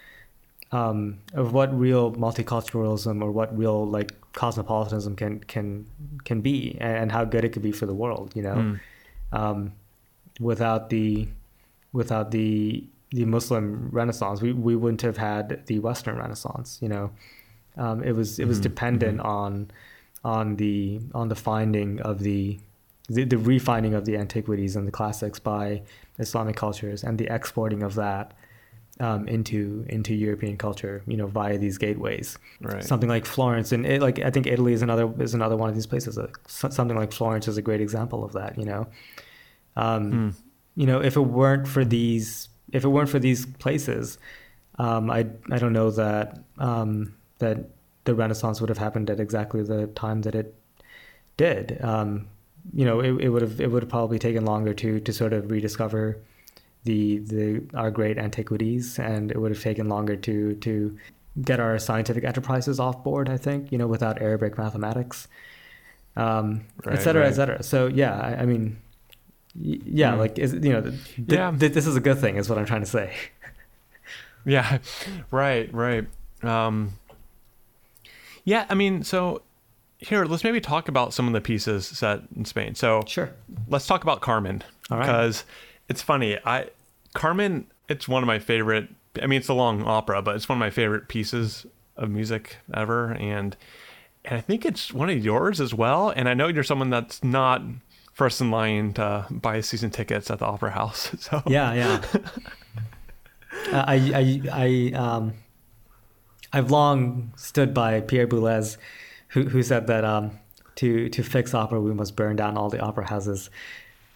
um, of what real multiculturalism or what real like cosmopolitanism can can can be and how good it could be for the world you know mm. um, without the without the the Muslim Renaissance we, we wouldn't have had the Western Renaissance you know um, it was it was mm-hmm. dependent mm-hmm. on on the on the finding of the, the the refinding of the antiquities and the classics by Islamic cultures and the exporting of that um, into into European culture, you know, via these gateways. Right. Something like Florence, and it, like I think Italy is another is another one of these places. Uh, something like Florence is a great example of that. You know, um, Hmm. you know, if it weren't for these, if it weren't for these places, um, I I don't know that um, that the Renaissance would have happened at exactly the time that it did. Um, you know, it, it would have it would have probably taken longer to to sort of rediscover the the our great antiquities, and it would have taken longer to to get our scientific enterprises off board. I think you know without Arabic mathematics, um, Right, et cetera, right. et cetera. So yeah, I, I mean, yeah, Mm. like is, you know, th- Yeah. th- this is a good thing, is what I'm trying to say. Yeah, right, right. Um, yeah, I mean, so here, let's maybe talk about some of the pieces set in Spain. So Sure. let's talk about Carmen All right. because it's funny. I Carmen, it's one of my favorite. I mean, it's a long opera, but it's one of my favorite pieces of music ever, and and I think it's one of yours as well. And I know you're someone that's not first in line to buy season tickets at the opera house. So Yeah, yeah. Uh, I, I, I, um, I've long stood by Pierre Boulez, who, who said that um, to to fix opera, we must burn down all the opera houses.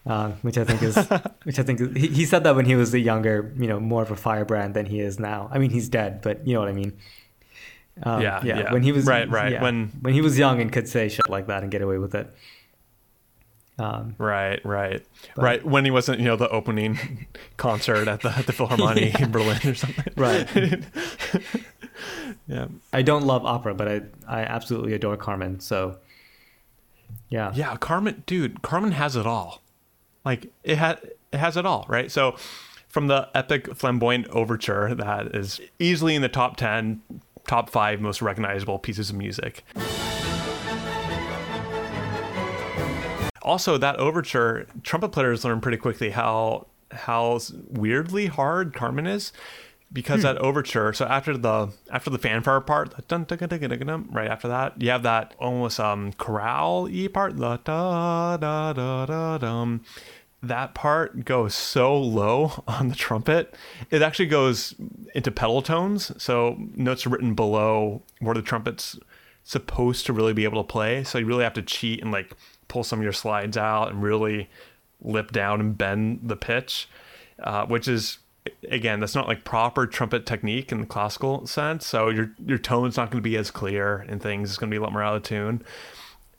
Uh, which I think is, which I think is, he, he said that when he was a younger, you know, more of a firebrand than he is now. I mean, he's dead, but you know what I mean. Um, Yeah, yeah. When he was Right, right. yeah, When- when he was young and could say shit like that and get away with it. Um, Right, right, But- right. When he wasn't, you know, the opening concert at the at the Philharmonie in Berlin or something. right. Yeah, I don't love opera, but I I absolutely adore Carmen. So yeah, yeah. Carmen, dude, Carmen has it all. Like it had, it has it all, right? So, from the epic flamboyant overture that is easily in the top ten, top five most recognizable pieces of music. Also, that overture, trumpet players learn pretty quickly how how weirdly hard Carmen is, because that overture. So after the after the fanfare part, the dun, dun, dun, dun, dun, right after that, you have that almost um chorale y part, the da da da da dum. That part goes so low on the trumpet, it actually goes into pedal tones. So notes are written below where the trumpet's supposed to really be able to play. So you really have to cheat and like pull some of your slides out and really lip down and bend the pitch, uh, which is again that's not like proper trumpet technique in the classical sense. So your your tone's not going to be as clear and things. It's going to be a lot more out of tune.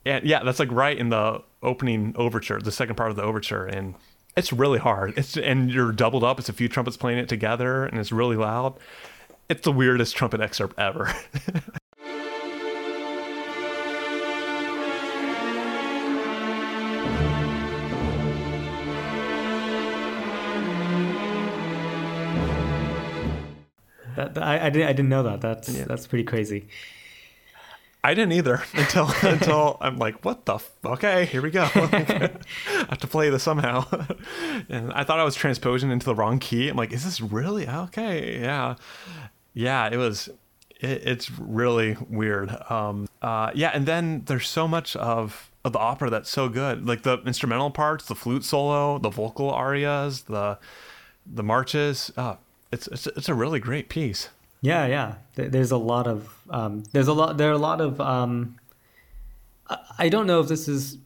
And yeah, that's like right in the opening overture, the second part of the overture, and it's really hard. It's and you're doubled up. It's a few trumpets playing it together, and it's really loud. It's the weirdest trumpet excerpt ever. that, that- I, I didn't I didn't know that. That's Yeah. that's pretty crazy. I didn't either until until I'm like, what the? F- okay, here we go. I have to play this somehow, and I thought I was transposing into the wrong key. I'm like, is this really okay? Yeah, yeah. It was. It, it's really weird. Um. Uh. Yeah. And then there's so much of of the opera that's so good, like the instrumental parts, the flute solo, the vocal arias, the the marches. Uh, it's it's it's a really great piece. Yeah, yeah. There's a lot of um, there's a lot there are a lot of um, I- don't know if this is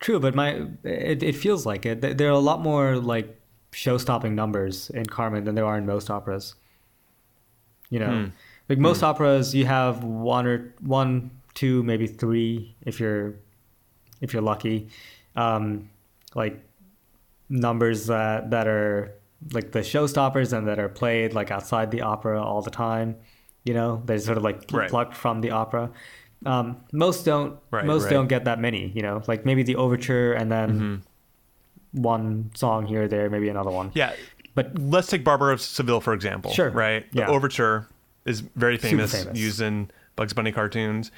true, but my it, it feels like it. There- are a lot more like show-stopping numbers in Carmen than there are in most operas. You know, Hmm. like most operas, you have one or one, two, maybe three if you're if you're lucky. Um, like numbers that that are like the showstoppers and that are played like outside the opera all the time. You know, they're sort of like Right. plucked from the opera. Um, most don't. Right, most right. don't get that many. You know, like maybe the overture and then Mm-hmm. one song here or there, maybe another one. Yeah, But let's take Barber of Seville for example. Sure. Right. The Yeah. overture is very famous, famous. used in Bugs Bunny cartoons,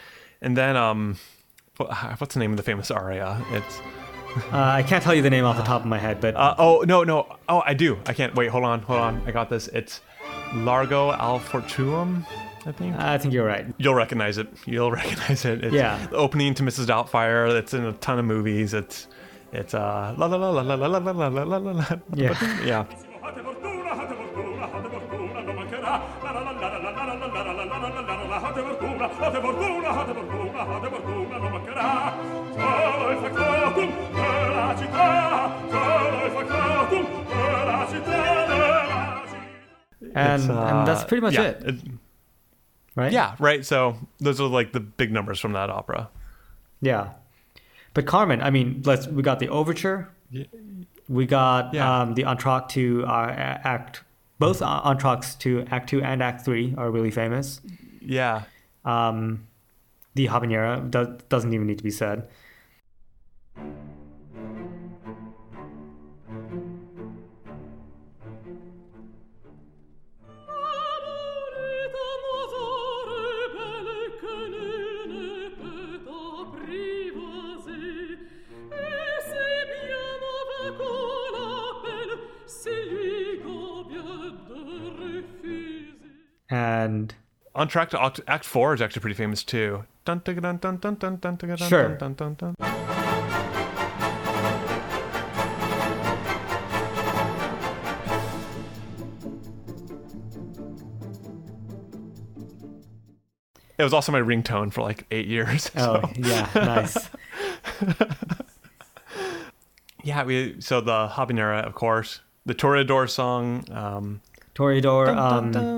and then um, what's the name of the famous aria? It's uh, I can't tell you the name off the top of my head, but uh, oh no no oh I do I can't wait hold on hold on I got this it's Largo al factotum I think. I think you're right. You'll recognize it. You'll recognize it. It's Yeah. The opening to Mrs. Doubtfire. It's in a ton of movies. It's it's uh la la la la la la la la la la la. Yeah. yeah. And, uh, and that's pretty much yeah, it, right? Yeah, right. So those are like the big numbers from that opera. Yeah. But Carmen, I mean, let's we got the overture. Yeah. We got Yeah. um, the entr'acte to uh, act. Both uh, entr'actes to Act Two and Act Three are really famous. Yeah. Um, the habanera do- doesn't even need to be said. and entr'acte to Act Four is actually pretty famous too. Sure. It was also my ringtone for like eight years. So. Oh yeah, nice. yeah, we so the habanera, of course, the Toreador song. Um, Toreador. Dun, dun, um, dun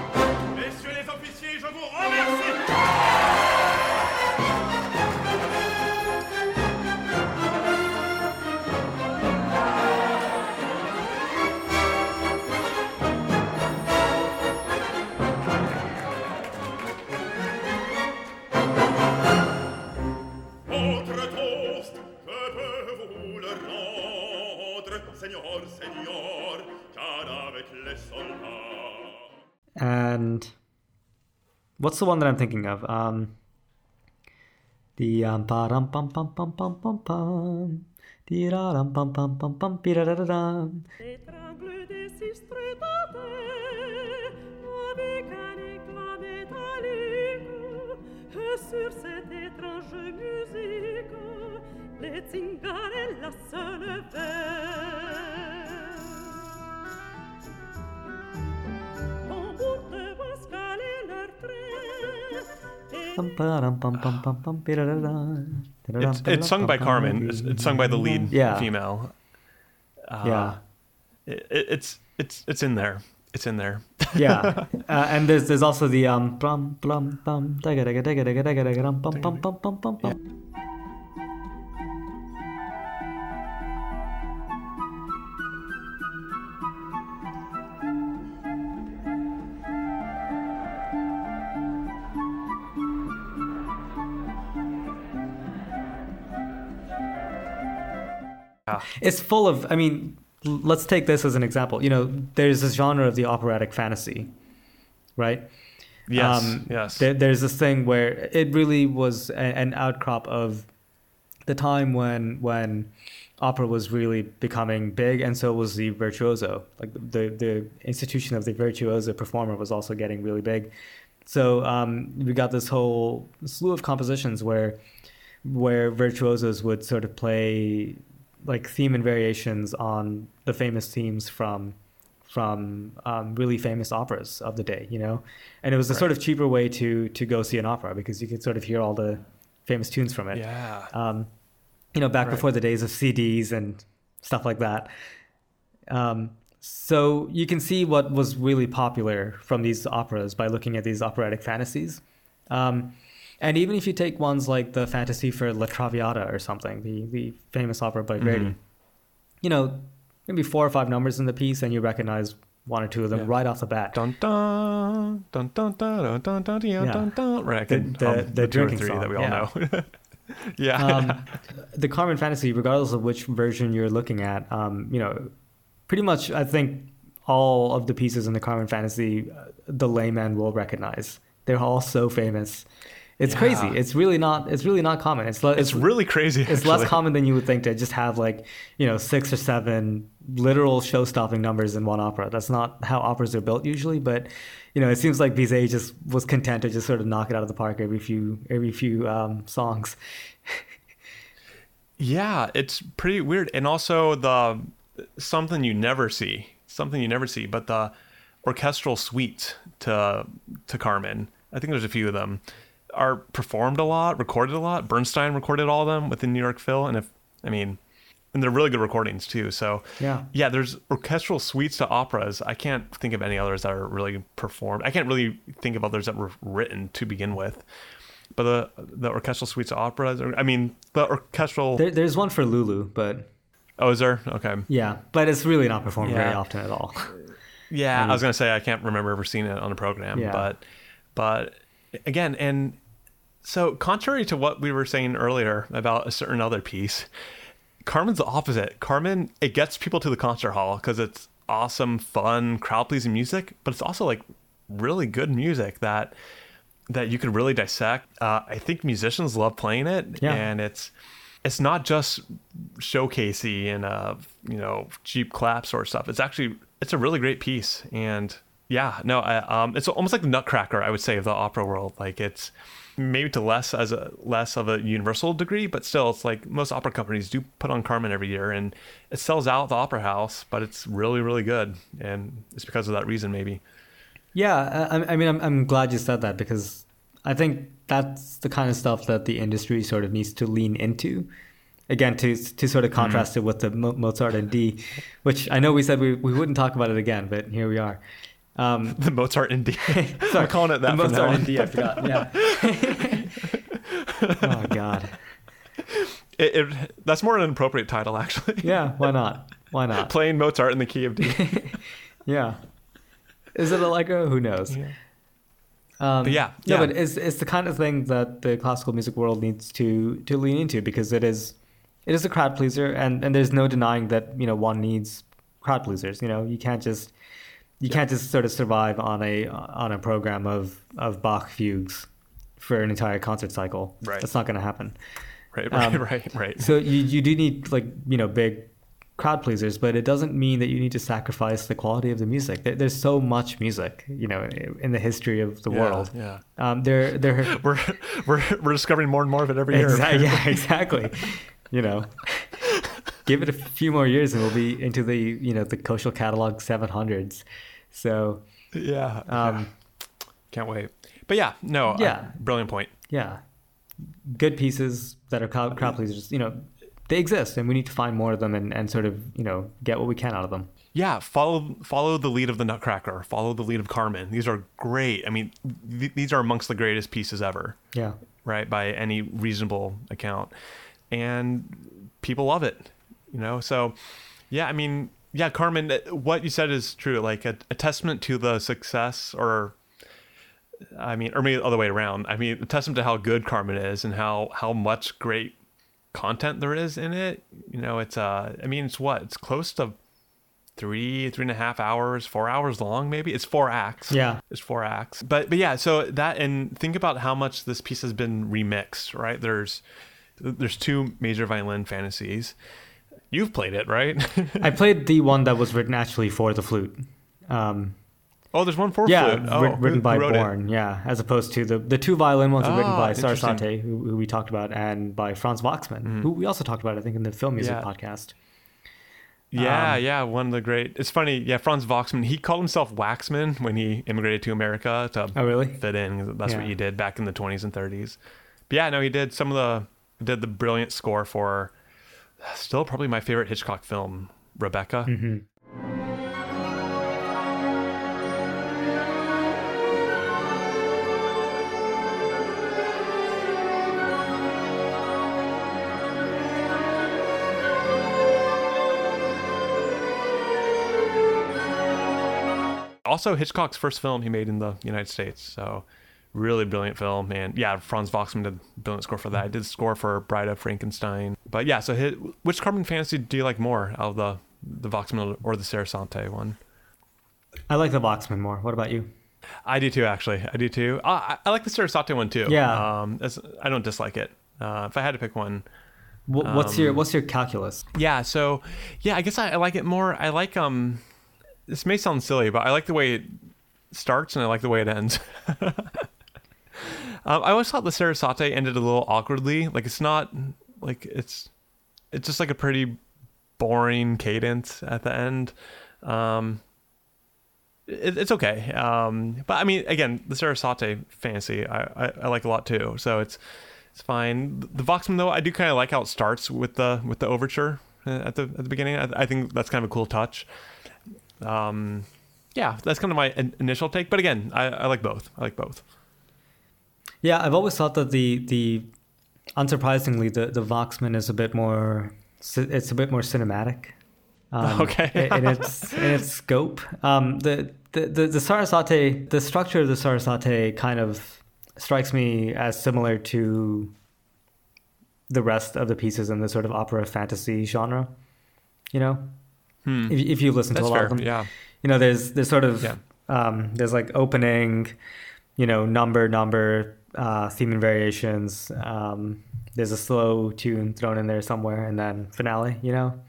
What's the one that I'm thinking of? Um, the um, pam pam pam pam pam pam pam. Tiraram pam pam pam pam les se levaient. It's, it's sung by Carmen. It's, it's sung by the lead Yeah. female. Uh, Yeah. it, it's it's it's in there. It's in there. yeah, uh, and there's there's also the um plum plum plum dagga It's full of. I mean, let's take this as an example. You know, there's this genre of the operatic fantasy, right? Yes. Um, yes. There, there's this thing where it really was a, an outcrop of the time when when opera was really becoming big, and so was the virtuoso. Like the the institution of the virtuoso performer was also getting really big. So um, we got this whole slew of compositions where where virtuosos would sort of play like theme and variations on the famous themes from from um, really famous operas of the day, you know, and it was a sort of cheaper way to to go see an opera because you could sort of hear all the famous tunes from it. yeah. Um, you know, back Right. before the days of CDs and stuff like that. Um, so you can see what was really popular from these operas by looking at these operatic fantasies. Um, and even if you take ones like the fantasy for La Traviata or something, the, the famous opera by Verdi, mm-hmm. you know, maybe four or five numbers in the piece and you recognize one or two of them yeah. right off the bat. Dun dun dun dun dun dun dun dun dun. Right, um, the, the, the, the drinking three song. that we all yeah. know. yeah. Um, the Carmen Fantasy, regardless of which version you're looking at, um, you know, pretty much I think all of the pieces in the Carmen Fantasy, uh, the layman will recognize. They're all so famous. It's Yeah. crazy. It's really not. It's really not common. It's le- it's really crazy. it's less common than you would think to just have like you know six or seven literal show-stopping numbers in one opera. That's not how operas are built usually, but you know it seems like Bizet just was content to just sort of knock it out of the park every few every few um, songs. Yeah, it's pretty weird, and also the something you never see, something you never see, but the orchestral suite to to Carmen. I think there's a few of them. Are performed a lot, recorded a lot. Bernstein recorded all of them within New York Phil, and if I mean, and they're really good recordings too. So Yeah. yeah. There's orchestral suites to operas. I can't think of any others that are really performed. I can't really think of others that were written to begin with. But the the orchestral suites to operas. Are, I mean, the orchestral. There, there's one for Lulu, but oh, is there? Okay. yeah, but it's really not performed very often at all. Yeah, um, I was gonna say I can't remember ever seeing it on a program, Yeah. but but again, and so contrary to what we were saying earlier about a certain other piece, Carmen's the opposite. Carmen it gets people to the concert hall because it's awesome, fun, crowd pleasing music, but it's also like really good music that that you could really dissect. Uh, I think musicians love playing it, Yeah. and it's it's not just showcasey and uh you know cheap clap sort of stuff. It's actually it's a really great piece, and yeah, no, I, um, it's almost like the Nutcracker, I would say, of the opera world. Like it's maybe to less as a less of a universal degree, but still, it's like most opera companies do put on Carmen every year, and it sells out the opera house, but it's really really good, and it's because of that reason maybe. Yeah, I, I mean, I'm, I'm glad you said that because I think that's the kind of stuff that the industry sort of needs to lean into. Again, to to sort of mm-hmm. contrast it with the Mozart and D, which I know we said we, we wouldn't talk about it again, but here we are. Um, The Mozart and D. sorry, I'm calling it that The Mozart and D, I forgot. Yeah. oh God. It, it, that's more an appropriate title, actually. Yeah. Why not? Why not? Playing Mozart in the key of D. Yeah. Is it a Allegro? Who knows? Um, But yeah, no, yeah. but it's it's the kind of thing that the classical music world needs to to lean into because it is it is a crowd pleaser, and and there's no denying that you know one needs crowd pleasers. You know, you can't just you can't just sort of survive on a on a program of of Bach fugues for an entire concert cycle. Right. That's not going to happen. Right, right, Um, right, right. So you you do need like you know big crowd pleasers, but it doesn't mean that you need to sacrifice the quality of the music. There, there's so much music, you know, in the history of the Yeah, world. Yeah. Um, there there We're, we're, we're discovering more and more of it every year. Exactly. Yeah, exactly. you know, give it a few more years and we'll be into the you know the Köchel catalog 700s. So Yeah. um, yeah. Can't wait. But yeah, no. uh, Yeah. brilliant point. yeah, good pieces that are crowd, crowd pleasers. You know, they exist, and we need to find more of them and, and sort of you know get what we can out of them. Yeah, follow follow the lead of the Nutcracker. Follow the lead of Carmen. These are great. I mean, th- these are amongst the greatest pieces ever, Yeah. right? By any reasonable account, and people love it. You know, so yeah. I mean, yeah, Carmen. uh, What you said is true. Like a, a testament to the success, or I mean, or maybe the other way around. I mean, a testament to how good Carmen is and how how much great content there is in it. You know, it's uh, I mean, it's what it's close to three three and a half hours four hours long maybe it's four acts Yeah. it's four acts but but yeah so that and think about how much this piece has been remixed right there's there's two major violin fantasies you've played it right I played the one that was written actually for the flute. Um, oh there's one for yeah, flute oh written who- by who wrote it? Borne. Yeah, as opposed to the the two violin ones are written Ah, by. Sarasate, who, who we talked about, and by Franz Waxman, who we also talked about, I think, in the film music. Yeah. podcast. Yeah, Um, yeah, one of the great. It's funny. Yeah, Franz Waxman. He called himself Waxman when he immigrated to America to Oh, really? fit in. That's what Yeah. he did back in the 20s and 30s. But yeah, no, he did some of the did the brilliant score for still probably my favorite Hitchcock film, Rebecca. Mm-hmm. Also, Hitchcock's first film he made in the United States. So really brilliant film. And yeah, Franz Waxman did brilliant score for that. I did score for Bride of Frankenstein. But yeah, so hit, which Carmen Fantasy do you like more out of the the Waxman or the Sarasate one? I like the Waxman more. What about you? I do too, actually. I do too. I, I like the Sarasate one too. Yeah. Um, I don't dislike it. Uh, if I had to pick one, Wh- What's Um, your What's your calculus? yeah. So, yeah, I guess I, I like it more. I like um. This may sound silly, but I like the way it starts and I like the way it ends. um, I always thought the Sarasate ended a little awkwardly. Like it's not like it's it's just like a pretty boring cadence at the end. Um, it, it's okay. Um, but I mean, again, the Sarasate fantasy I, I, I like a lot too. So it's it's fine. The Voxman though, I do kind of like how it starts with the with the overture uh, at the at the beginning. I, I think that's kind of a cool touch. Um, yeah, that's kind of my in- initial take. But again, I, I like both. I like both. Yeah, I've always thought that the the unsurprisingly the the Voxman is a bit more it's a bit more cinematic. Um, Okay. in its in its scope. Um, the, the the the Sarasate the structure of the Sarasate kind of strikes me as similar to the rest of the pieces in the sort of opera fantasy genre. You know, if, if you listen to Hmm. That's a lot fair. of them, Yeah. you know there's there's sort of Yeah. um, there's like opening you know number number uh, theme and variations. Um, there's a slow tune thrown in there somewhere and then finale you know?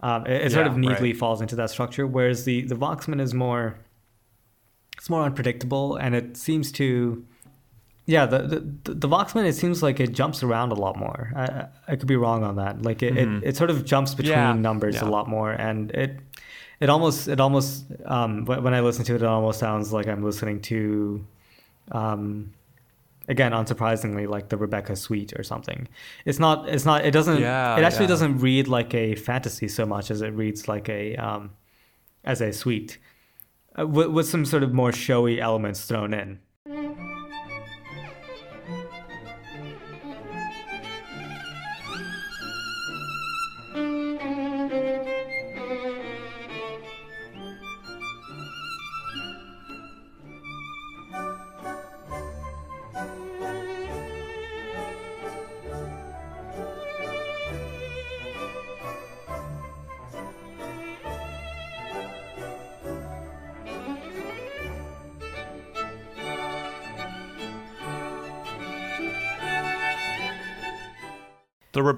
Um, it, it sort of neatly right. falls into that structure whereas the the Waxman is more it's more unpredictable and it seems to yeah the the, the Waxman it seems like it jumps around a lot more. I, I- could be wrong on that. Like it, it, it sort of jumps between Yeah, numbers a lot more and it it almost it almost um when i listen to it it almost sounds like i'm listening to um again unsurprisingly like the rebecca suite or something it's not it's not it doesn't Yeah, it actually yeah. doesn't read like a fantasy so much as it reads like a um as a suite uh, with, with some sort of more showy elements thrown in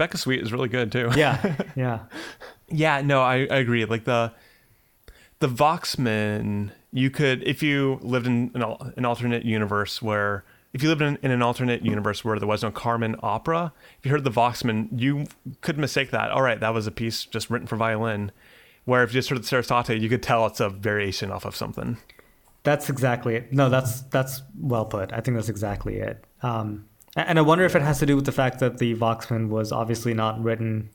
Rebecca Suite is really good too. yeah yeah Yeah, no, I, I agree. Like the the Waxman, you could if you lived in an, an alternate universe where if you lived in, in an alternate universe where there was no Carmen opera, if you heard the Waxman, you could mistake that. All right, that was a piece just written for violin. Where if you just heard the Sarasate, you could tell it's a variation off of something. That's exactly it. No, that's that's well put. I think that's exactly it. Um, and I wonder if it has to do with the fact that the Waxman was obviously not written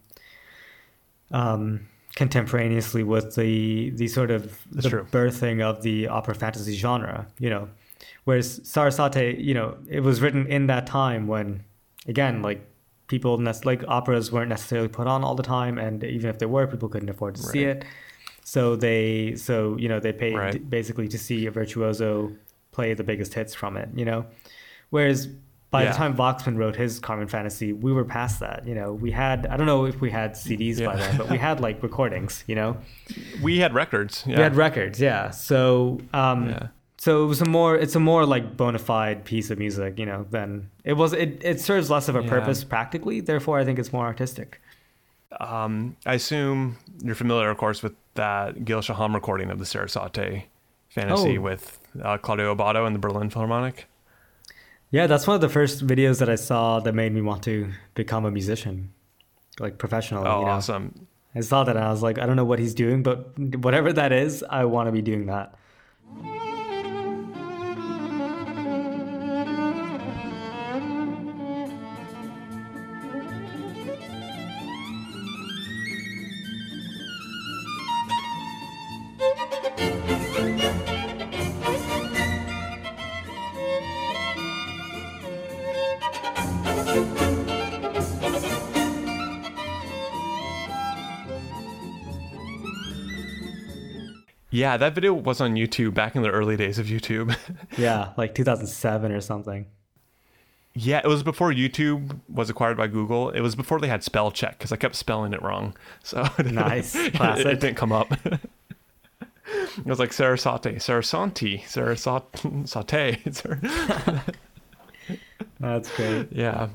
um, contemporaneously with the the sort of That's the true. birthing of the opera fantasy genre. You know, whereas Sarasate, you know, it was written in that time when, again, like people like operas weren't necessarily put on all the time, and even if they were, people couldn't afford to see it. So they, so you know, they paid Right. basically to see a virtuoso play the biggest hits from it. You know, whereas by Yeah. the time Waxman wrote his Carmen Fantasy, we were past that. You know, we had I don't know if we had CDs by Yeah. then, but we had like recordings. You know, We had records. Yeah. we had records. Yeah, so um, Yeah. so it was a more it's a more like bona fide piece of music. You know, than it was. It it serves less of a Yeah. purpose practically. Therefore, I think it's more artistic. Um, I assume you're familiar, of course, with that Gil Shaham recording of the Sarasate fantasy Oh. with uh, Claudio Abbado and the Berlin Philharmonic. Yeah, that's one of the first videos that I saw that made me want to become a musician, like professional. Oh, you know? awesome. I saw that and I was like, I don't know what he's doing, but whatever that is, I want to be doing that. Yeah, that video was on YouTube back in the early days of YouTube. Yeah, like 2007 or something. yeah, it was before YouTube was acquired by Google. It was before they had spell check because I kept spelling it wrong. So Nice, it, classic. it didn't come up. it was like Sarasate, Sarasanti, Sarasate. That's great. Yeah.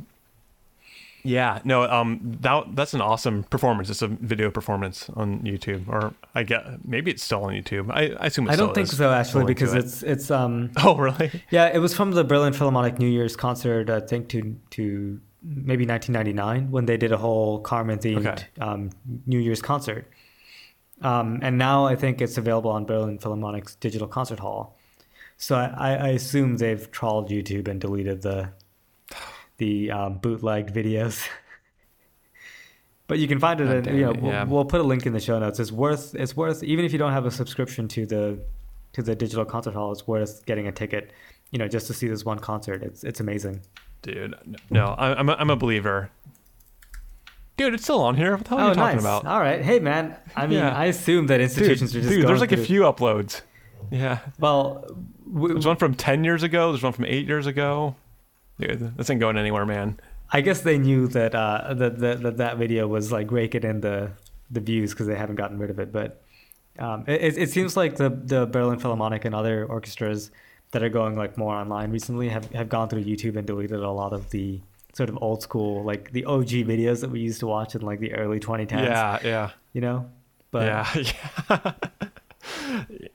Yeah, no, um, that that's an awesome performance. It's a video performance on YouTube, or I get maybe it's still on YouTube. I, I assume I don't think is. so actually because it. it's it's um Oh, really? yeah it was from the Berlin Philharmonic New Year's concert I think to to maybe 1999 when they did a whole Carmen themed Okay. um, New Year's concert Um, and now I think it's available on Berlin Philharmonic's digital concert hall. So I I assume they've trawled YouTube and deleted the the um, bootlegged videos. but you can find it. In, you know, it, we'll, yeah. we'll put a link in the show notes. It's worth. It's worth even if you don't have a subscription to the to the digital concert hall. It's worth getting a ticket. You know, just to see this one concert. It's it's amazing. Dude, no, I'm a, I'm a believer. Dude, it's still on here. What the hell are oh, you talking nice. about? All right. Hey, man. I mean, Yeah. I assume that Dude, institutions are just dude there's like a few uploads. Yeah. Well, w- There's one from 10 years ago. There's one from 8 years ago. Dude, this ain't going anywhere, man. I guess they knew that uh, that, that that that video was like raking in the the views because they haven't gotten rid of it. But um, it, it seems like the the Berlin Philharmonic and other orchestras that are going like more online recently have have gone through YouTube and deleted a lot of the sort of old school like the OG videos that we used to watch in like the early 2010s. Yeah, yeah. you know. But yeah, yeah.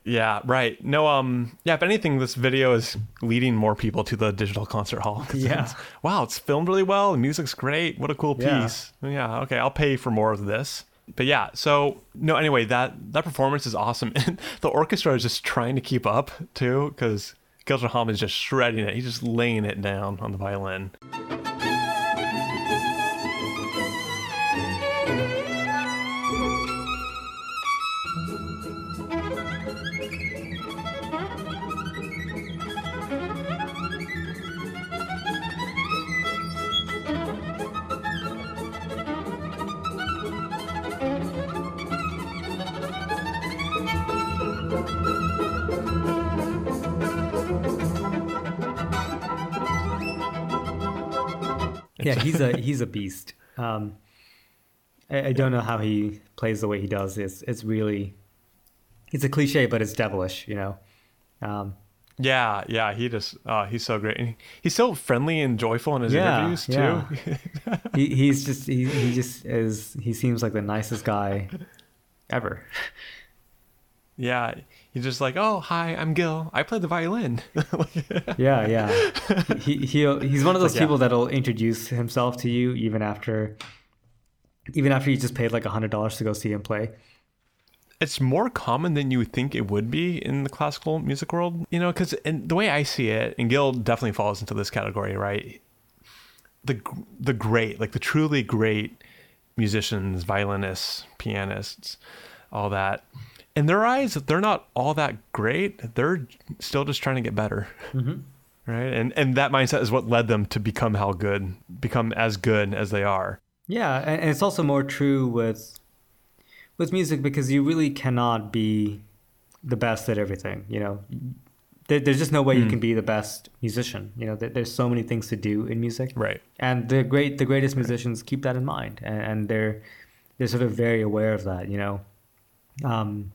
Yeah, right. No, um, yeah. If anything, this video is leading more people to the digital concert hall. Yeah. it's- wow, it's filmed really well. The music's great. What a cool piece. Yeah. Okay, I'll pay for more of this. But yeah, so no. Anyway, that that performance is awesome, and the orchestra is just trying to keep up too, because Hom is just shredding it. He's just laying it down on the violin. Yeah, he's a he's a beast. Um, I, I don't know how he plays the way he does. It's it's really it's a cliche, but it's devilish. You know. Um, Yeah, yeah. He just, oh, he's so great. And he's so friendly and joyful in his Yeah, interviews too. yeah. he, he's just he, he just is he seems like the nicest guy ever. Yeah, he's just like, oh, hi, I'm Gil. I play the violin. Yeah, yeah. He he he's one of those like, yeah. people that'll introduce himself to you even after even after you just paid like a hundred dollars to go see him play. it's more common than you would think it would be in the classical music world, you know, because the way I see it, and Gil definitely falls into this category, right? The the great, like the truly great musicians, violinists, pianists, all that. In their eyes, they're not all that great. They're still just trying to get better. right? And and that mindset is what led them to become how good, become as good as they are. Yeah, and, and it's also more true with with music because you really cannot be the best at everything. You know, there, there's just no way you can be the best musician. You know, there, there's so many things to do in music, Right. and the great the greatest musicians keep that in mind, and, and they're they're sort of very aware of that. You know, um,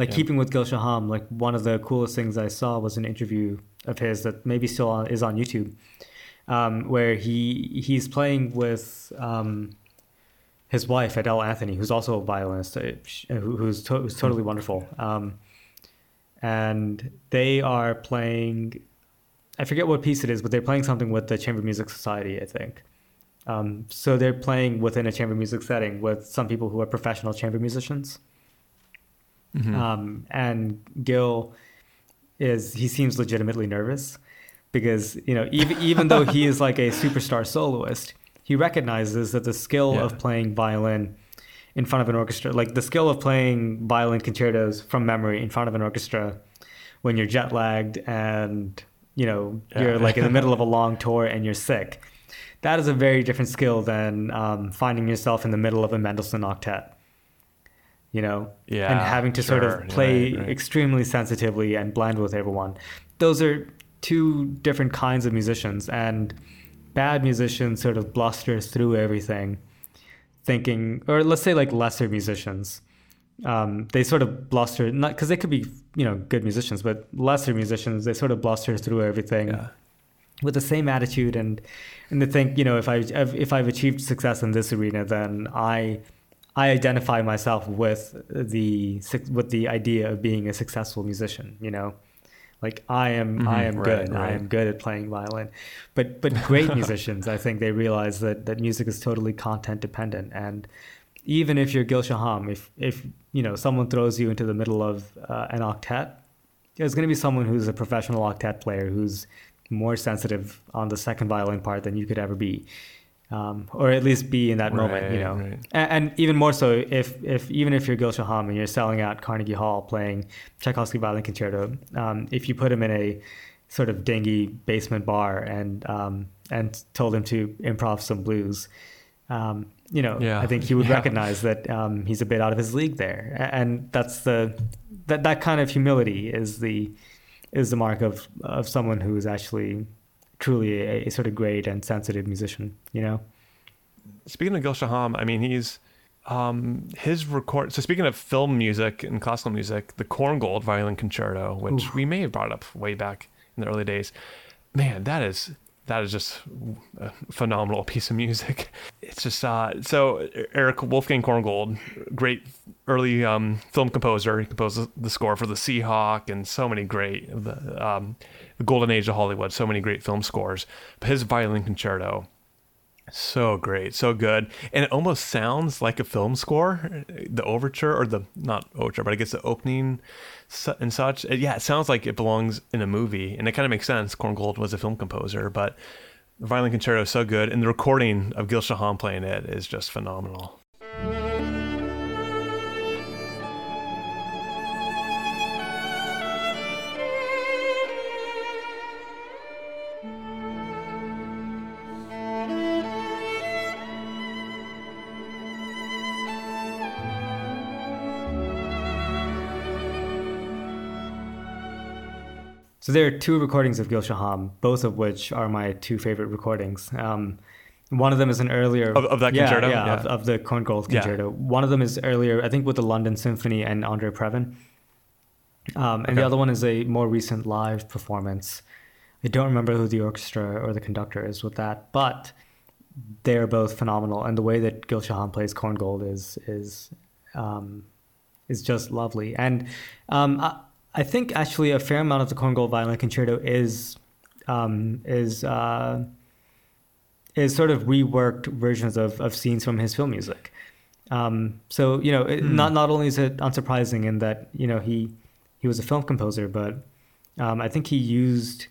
like Yeah. keeping with Gil Shaham, like one of the coolest things I saw was an interview of his that maybe still on, is on YouTube, um, where he he's playing with um, his wife Adele Anthony, who's also a violinist, uh, who, who's, to- who's totally wonderful, um, and they are playing. I forget what piece it is, but they're playing something with the Chamber Music Society, I think. Um, so they're playing within a chamber music setting with some people who are professional chamber musicians. Um, and Gil is he seems legitimately nervous because you know even even though he is like a superstar soloist, he recognizes that the skill Yeah. of playing violin in front of an orchestra, like the skill of playing violin concertos from memory in front of an orchestra when you're jet lagged and you know you're like in the middle of a long tour and you're sick. That is a very different skill than um, finding yourself in the middle of a Mendelssohn octet. You know, Yeah, and having to sort of play right, right. extremely sensitively and blend with everyone. Those are two different kinds of musicians, and bad musicians sort of blusters through everything, thinking, or let's say like lesser musicians, um, they sort of bluster not because they could be you know good musicians, but lesser musicians they sort of bluster through everything Yeah. with the same attitude and and they think you know if I if I've achieved success in this arena, then I I identify myself with the with the idea of being a successful musician. You know, like I am I Mhm, am right, good. I am good at playing violin. But but great musicians, I think they realize that that music is totally content dependent and. even if you're Gil Shaham, if if you know someone throws you into the middle of uh, an octet, there's going to be someone who's a professional octet player who's more sensitive on the second violin part than you could ever be, um, or at least be in that moment, you know. right. And, and even more so, if if even if you're Gil Shaham and you're selling out Carnegie Hall playing Tchaikovsky Violin Concerto, um, if you put him in a sort of dingy basement bar and um, and told him to improv some blues, um, you know, Yeah. I think he would Yeah. recognize that um, he's a bit out of his league there, and that's the that that kind of humility is the is the mark of of someone who is actually truly a, a sort of great and sensitive musician. You know. Speaking of Gil Shaham, I mean, he's um, his record. So speaking of film music and classical music, the Korngold Violin Concerto, which we may have brought up way back in the early days, man, that is that is just a phenomenal piece of music. It's just uh, so Erich Wolfgang Korngold, great early um, film composer. He composed the- score for The Sea Hawk and so many great the, um, the golden age of Hollywood. So many great film scores. But his Violin Concerto so great, so good, and it almost sounds like a film score. The overture, or the not overture, but I guess the opening and such. Uh, Yeah, it sounds like it belongs in a movie, and it kind of makes sense. Korngold was a film composer, but the violin concerto is so good, and the recording of Gil Shaham playing it is just phenomenal. So there are two recordings of Gil Shaham, both of which are my two favorite recordings. Um, one of them is an earlier Of- of that concerto? yeah, Yeah. Of, of the Korngold Yeah. concerto. One of them is earlier, I think, with the London Symphony and Andre Previn, um, and the other one is a more recent live performance. I don't remember who the orchestra or the conductor is with that, but they're both phenomenal. And the way that Gil Shaham plays Korngold is is um, is just lovely. And um, I, I think actually a fair amount of the Korngold Violin Concerto is um, is uh, is sort of reworked versions of, of scenes from his film music. Um, so you know, it, not not only is it unsurprising in that you know he he was a film composer, but um, I think he used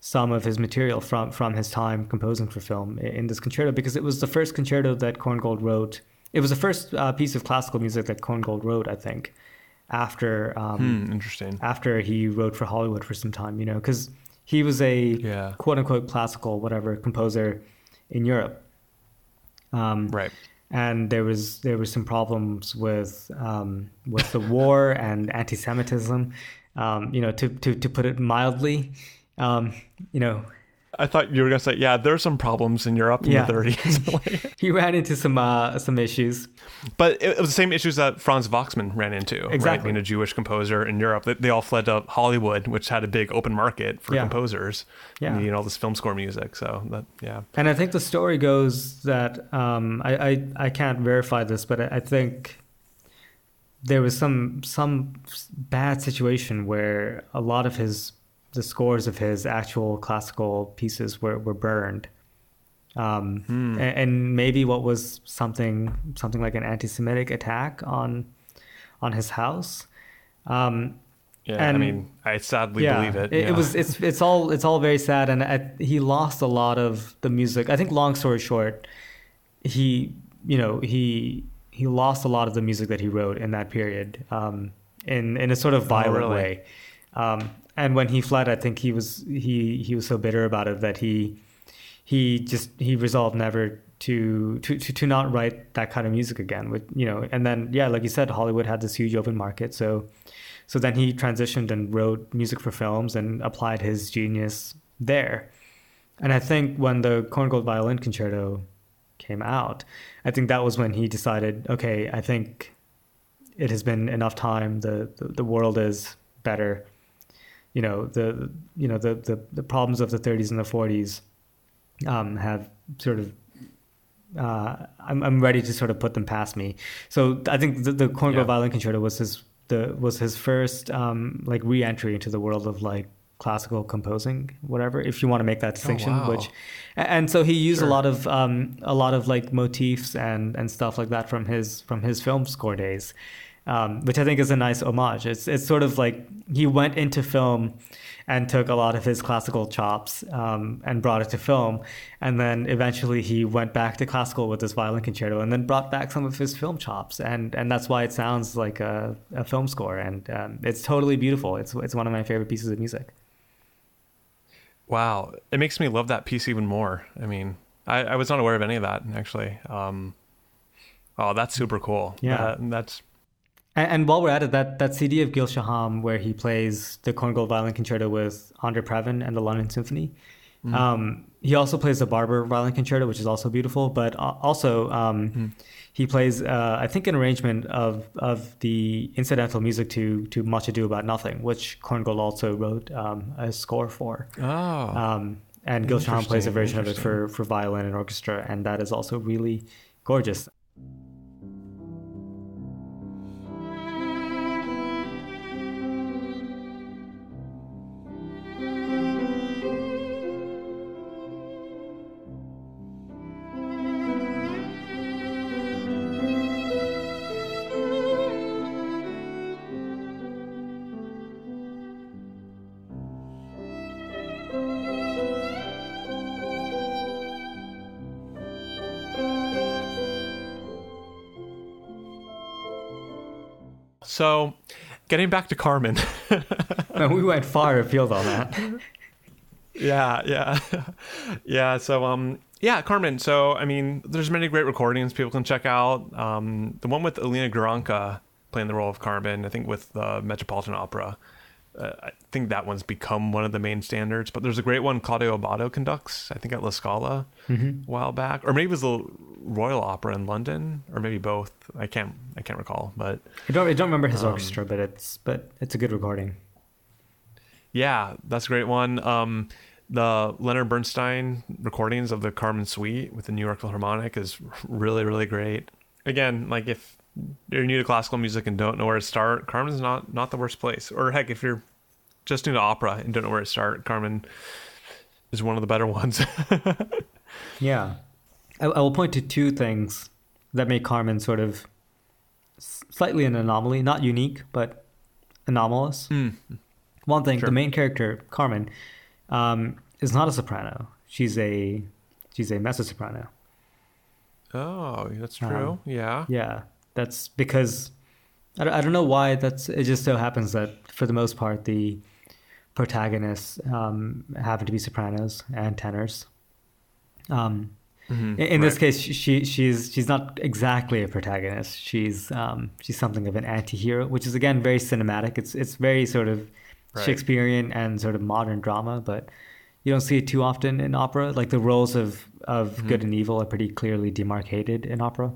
some of his material from from his time composing for film in this concerto because it was the first concerto that Korngold wrote. It was the first uh, piece of classical music that Korngold wrote, I think, after um, Hmm, interesting. after he wrote for Hollywood for some time, you know, because he was a Yeah. quote unquote classical whatever composer in Europe. Um, Right. and there was there was some problems with um, with the war and anti-Semitism, um, you know, to, to to put it mildly, um, you know, I thought you were gonna say, yeah, there's some problems in Europe in Yeah. the 30s, he ran into some uh, some issues. but it, was the same issues that Franz Waxman ran into. Right? Exactly. Being a Jewish composer in Europe, they, they all fled to Hollywood, which had a big open market for Yeah. composers. Yeah. needing all this film score music. So that, yeah, And I think the story goes that um, I, I I can't verify this, but I, I think there was some some bad situation where a lot of his the scores of his actual classical pieces were, were burned. Um, Hmm. a- and, maybe what was something something like an anti-Semitic attack on on his house. Um, yeah. I mean, I sadly believe it. It, yeah. was it's it's all it's all very sad, and I, he lost a lot of the music. I think, long story short, he you know he he lost a lot of the music that he wrote in that period, um, in in a sort of violent Oh, really? way. Um, and when he fled, I think he was he he was so bitter about it that he he just he resolved never to to to, to not write that kind of music again. With you know, and then yeah, like you said, Hollywood had this huge open market, so so then he transitioned and wrote music for films and applied his genius there. And I think when the Korngold Violin Concerto came out, I think that was when he decided, okay, I think it has been enough time. The the, the world is better. You know the you know the, the the problems of the 30s and the 40s um, have sort of uh, I'm I'm ready to sort of put them past me. So I think the, the Korngold Yeah. Violin Concerto was his the was his first um, like re-entry into the world of like classical composing, whatever. If you want to make that distinction, wow. which, and so he used Sure. a lot of um, a lot of like motifs and and stuff like that from his from his film score days, um, which I think is a nice homage. It's it's sort of like he went into film and took a lot of his classical chops um, and brought it to film, and then eventually he went back to classical with this violin concerto, and then brought back some of his film chops, and and that's why it sounds like a, a film score, and um, it's totally beautiful. It's it's one of my favorite pieces of music. Wow, it makes me love that piece even more. I mean, I, I was not aware of any of that actually. Um, oh, that's super cool. Yeah. That- that's And, and while we're at it, that, that CD of Gil Shaham where he plays the Korngold Violin Concerto with Andre Previn and the London Symphony. Um, he also plays the Barber Violin Concerto, which is also beautiful. But also, um, he plays, uh, I think, an arrangement of of the incidental music to to Much Ado About Nothing, which Korngold also wrote um, a score for. oh Um, and Gil Shaham plays a version of it for, for violin and orchestra, and that is also really gorgeous. So getting back to Carmen. Man, we went far afield on that. yeah, yeah, yeah. So um, yeah, Carmen. So I mean, there's many great recordings people can check out. Um, the one with Elīna Garanča playing the role of Carmen, I think with the Metropolitan Opera. Uh, I think that one's become one of the main standards. But there's a great one Claudio Abbado conducts, I think at La Scala a while back, or maybe it was the Royal Opera in London, or maybe both. I can't, I can't recall. But I don't, I don't remember his Um, orchestra, but it's but it's a good recording. Yeah, that's a great one. Um, the Leonard Bernstein recordings of the Carmen Suite with the New York Philharmonic is really, really great. Again, like if you're new to classical music and don't know where to start, Carmen's not not the worst place. Or heck, if you're just new to opera and don't know where to start, Carmen is one of the better ones. Yeah, I, I will point to two things that make Carmen sort of slightly an anomaly, not unique, but anomalous. One thing, Sure. the main character Carmen um, is not a soprano. She's a she's a mezzo soprano. oh, that's true. Um, yeah. Yeah, that's because I don't, I don't know why. That's it. Just so happens that for the most part, the protagonists um, happen to be sopranos and tenors. Um, Mhm, in, in this case, she she's she's not exactly a protagonist. She's um, she's something of an anti-hero, which is again very cinematic. It's it's very sort of Right. Shakespearean and sort of modern drama, but you don't see it too often in opera. Like the roles of of Mm-hmm. good and evil are pretty clearly demarcated in opera.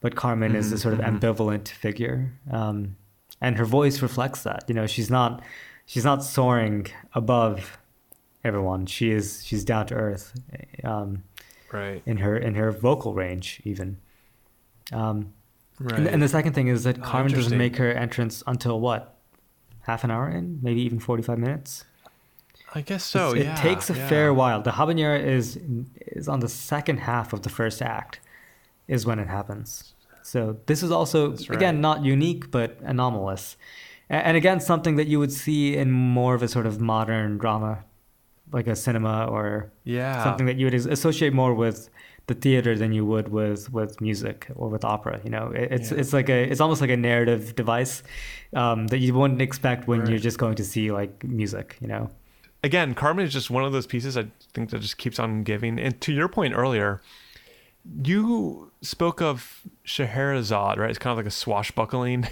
But Carmen is a sort of Mhm, ambivalent figure, um, and her voice reflects that. You know, she's not she's not soaring above everyone. She is she's down to earth. Um, Right. in her in her vocal range even. Um, Right. and, and the second thing is that Oh, Carmen doesn't make her entrance until what, half an hour in, maybe even forty five minutes. I guess so. It's- yeah. it takes a yeah. fair while. The habanera is is on the second half of the first act, is when it happens. So this is also right. again not unique but anomalous, and again something that you would see in more of a sort of modern drama, like a cinema or Yeah. something that you would associate more with the theater than you would with with music or with opera. You know, it's Yeah. it's like a it's almost like a narrative device um, that you wouldn't expect when you're just going to see like music. You know, again, Carmen is just one of those pieces I think that just keeps on giving. And to your point earlier, you spoke of Scheherazade, right? It's kind of like a swashbuckling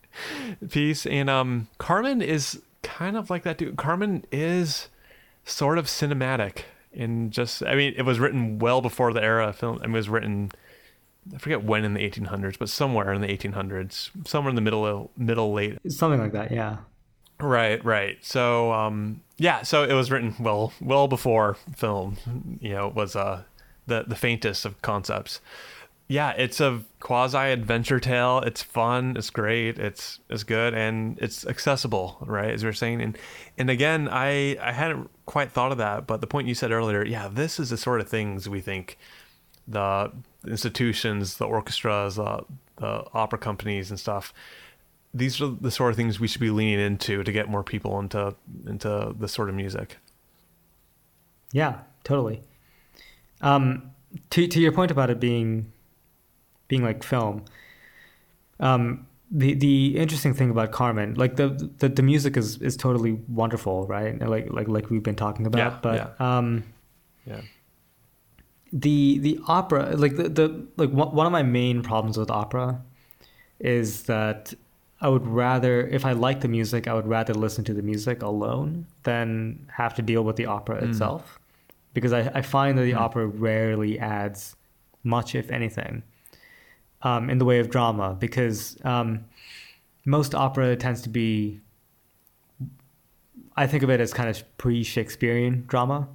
piece, and um, Carmen is kind of like that too. Carmen is sort of cinematic in just. I mean, it was written well before the era of film. I mean, it was written. I forget when in the 1800s, but somewhere in the 1800s, somewhere in the middle, middle late something like that. Yeah. Right, right. So, um, yeah, so it was written well, well before film. You know, was uh, the the faintest of concepts. yeah, it's a quasi adventure tale. It's fun. It's great. It's it's good and it's accessible, right? As we are saying, and and again, I I hadn't quite thought of that, but the point you said earlier, yeah, this is the sort of things we think the institutions, the orchestras, the the opera companies and stuff. These are the sort of things we should be leaning into to get more people into into this sort of music. Yeah, totally. Um, to to your point about it being being like film, um, the the interesting thing about Carmen, like the the, the music is is totally wonderful, right? Like like like we've been talking about, Yeah, but um, Yeah. the the opera like the, the like one one of my main problems with opera is that I would rather if I like the music I would rather listen to the music alone than have to deal with the opera itself because I, I find that the opera rarely adds much if anything um, in the way of drama because um, most opera tends to be I think of it as kind of pre-Shakespearean drama.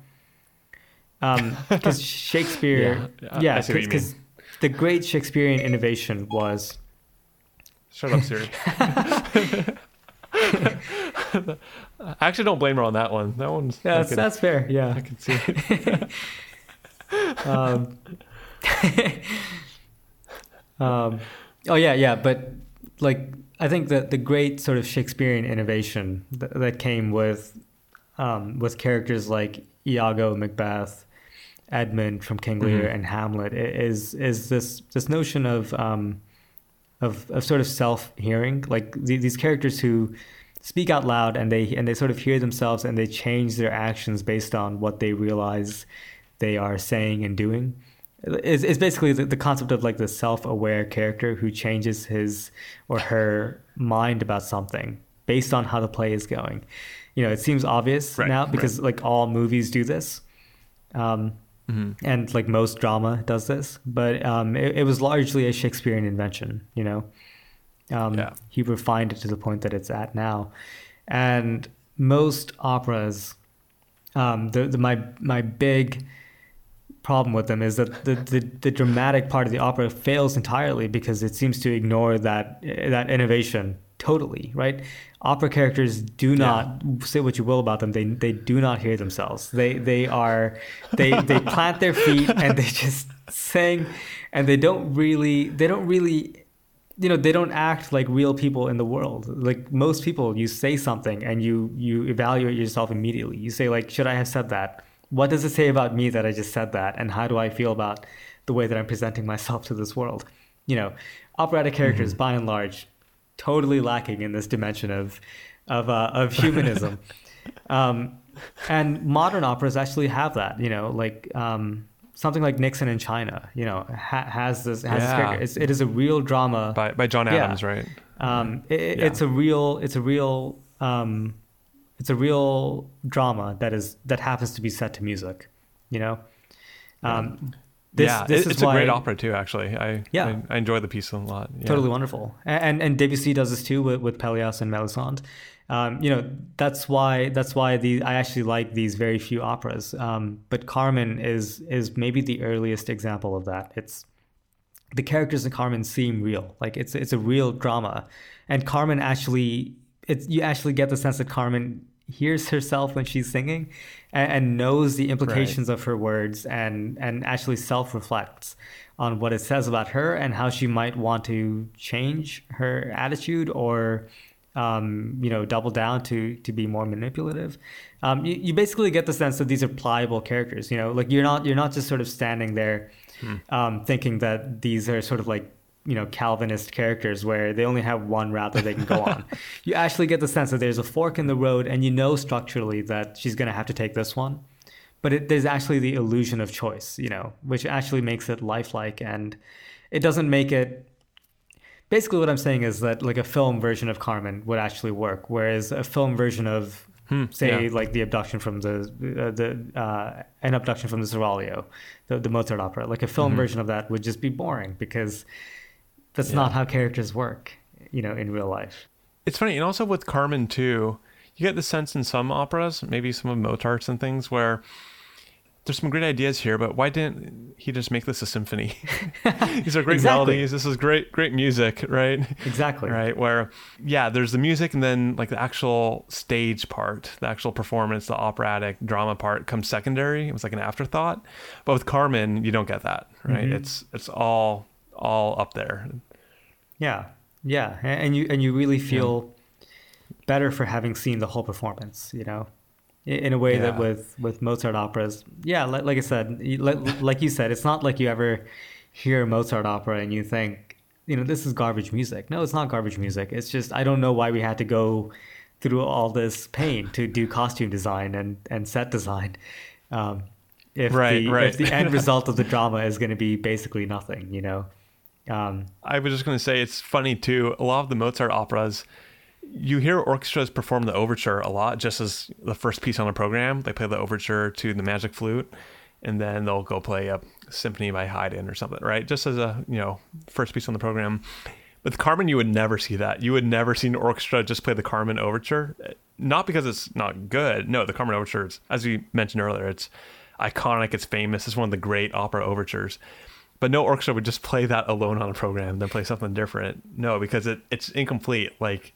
Because Shakespeare, Yeah, I- yeah, I see what you because the great Shakespearean innovation was Shut up, Siri. I actually don't blame her on that one. That one's yeah, that's, could- that's fair. Yeah, I can see. it. um, um, oh yeah, yeah, but like I think that the great sort of Shakespearean innovation that, that came with um, with characters like Iago, Macbeth, Edmund from King Lear, Mhm. and Hamlet is is this this notion of um, of of sort of self hearing, like the, these characters who speak out loud and they and they sort of hear themselves and they change their actions based on what they realize they are saying and doing. It's, it's basically the, the concept of like the self-aware character who changes his or her mind about something based on how the play is going. You know, it seems obvious Right, now right. because like all movies do this. Um, Mhm. and like most drama does this, but um, it, it was largely a Shakespearean invention. You know, um, Yeah. he refined it to the point that it's at now, and most operas, um, the, the my my big problem with them is that the, the, the dramatic part of the opera fails entirely because it seems to ignore that that innovation totally right? Opera characters do not say what you will about them. They they do not hear themselves. They they are they they plant their feet and they just sing and they don't really they don't really you know they don't act like real people in the world. Like most people you say something and you you evaluate yourself immediately. You say like should i have said that? What does it say about me that i just said that? And how do i feel about the way that i'm presenting myself to this world? You know operatic characters by and large totally lacking in this dimension of of uh, of humanism. Um, and modern operas actually have that you know like um, something like nixon in china you know ha- has this has Yeah. character. It's, it is a real drama by by John Yeah. Adams, right? um, it, Yeah. It's a real. It's a real. Um, it's a real drama that is that happens to be set to music. You know. Um, this, yeah, this it- is it's a great opera too. Actually, I Yeah. I, I enjoy the piece a lot. Yeah. Totally wonderful. A- And and Debussy does this too with, with Pelléas and Mélisande. Um, you know that's why that's why the I actually like these very few operas. Um, but Carmen is is maybe the earliest example of that. It's the characters in Carmen seem real. Like it's it's a real drama, and Carmen actually it's you actually get the sense that Carmen hears herself when she's singing, and, and knows the implications of her words, and and actually self reflects on what it says about her and how she might want to change her attitude or. Um, you know, double down to to be more manipulative. Um, you, you basically get the sense that these are pliable characters. You know, like you're not you're not just sort of standing there um, thinking that these are sort of like you know Calvinist characters where they only have one route that they can go on. you actually get the sense that there's a fork in the road, and you know structurally that she's going to have to take this one. But it, there's actually the illusion of choice, you know, which actually makes it lifelike, and it doesn't make it. Basically, what I'm saying is that like a film version of Carmen would actually work, whereas a film version of say Hmm, yeah. like the abduction from the uh, the uh, an abduction from the Seraglio, the, the Mozart opera. Like a film version of that would just be boring because that's not how characters work, you know, in real life. It's funny, and also with Carmen too, you get the sense in some operas, maybe some of Mozart's and things, where there's some great ideas here, but why didn't he just make this a symphony? These are great Exactly. melodies. This is great, great music, right? Exactly. Right. Where, yeah, there's the music and then like the actual stage part, the actual performance, the operatic drama part comes secondary. It was like an afterthought. But with Carmen, you don't get that, right? Mm-hmm. It's it's all all up there. Yeah, yeah, and you and you really feel better for having seen the whole performance. You know, in a way that with with Mozart operas, yeah, like, like I said, like, like you said, it's not like you ever hear a Mozart opera and you think, you know, this is garbage music. No, it's not garbage music. It's just I don't know why we had to go through all this pain to do costume design and and set design. Um, if Right, the right. if the end result of the drama is going to be basically nothing, you know. Um, I was just going to say it's funny too. A lot of the Mozart operas, you hear orchestras perform the overture a lot, just as the first piece on the program. They play the overture to the Magic Flute, and then they'll go play a symphony by Haydn or something, right? Just as a you know first piece on the program. With Carmen, you would never see that. You would never see an orchestra just play the Carmen overture. Not because it's not good. No, the Carmen overture, is, as we mentioned earlier, it's iconic. It's famous. It's one of the great opera overtures. But no orchestra would just play that alone on a program, then play something different. No, because it, it's incomplete. Like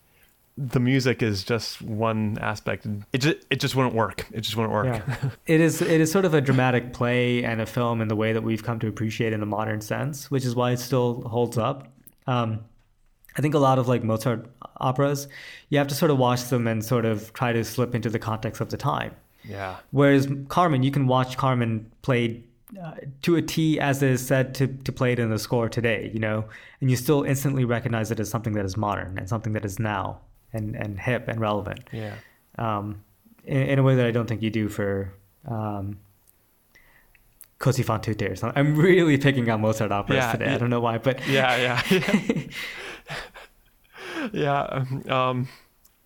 the music is just one aspect. It just it just wouldn't work. It just wouldn't work. Yeah. it is it is sort of a dramatic play and a film in the way that we've come to appreciate in the modern sense, which is why it still holds up. Um, I think a lot of like Mozart operas, you have to sort of watch them and sort of try to slip into the context of the time. yeah. Whereas Carmen, you can watch Carmen played uh, to a T as it is said to, to play it in the score today, you know, and you still instantly recognize it as something that is modern and something that is now and, and hip and relevant Yeah. um, in, in a way that I don't think you do for um, Così fan tutte or something. I'm really picking on Mozart operas Yeah, today. yeah. I don't know why, but Yeah, yeah, yeah. yeah. Um,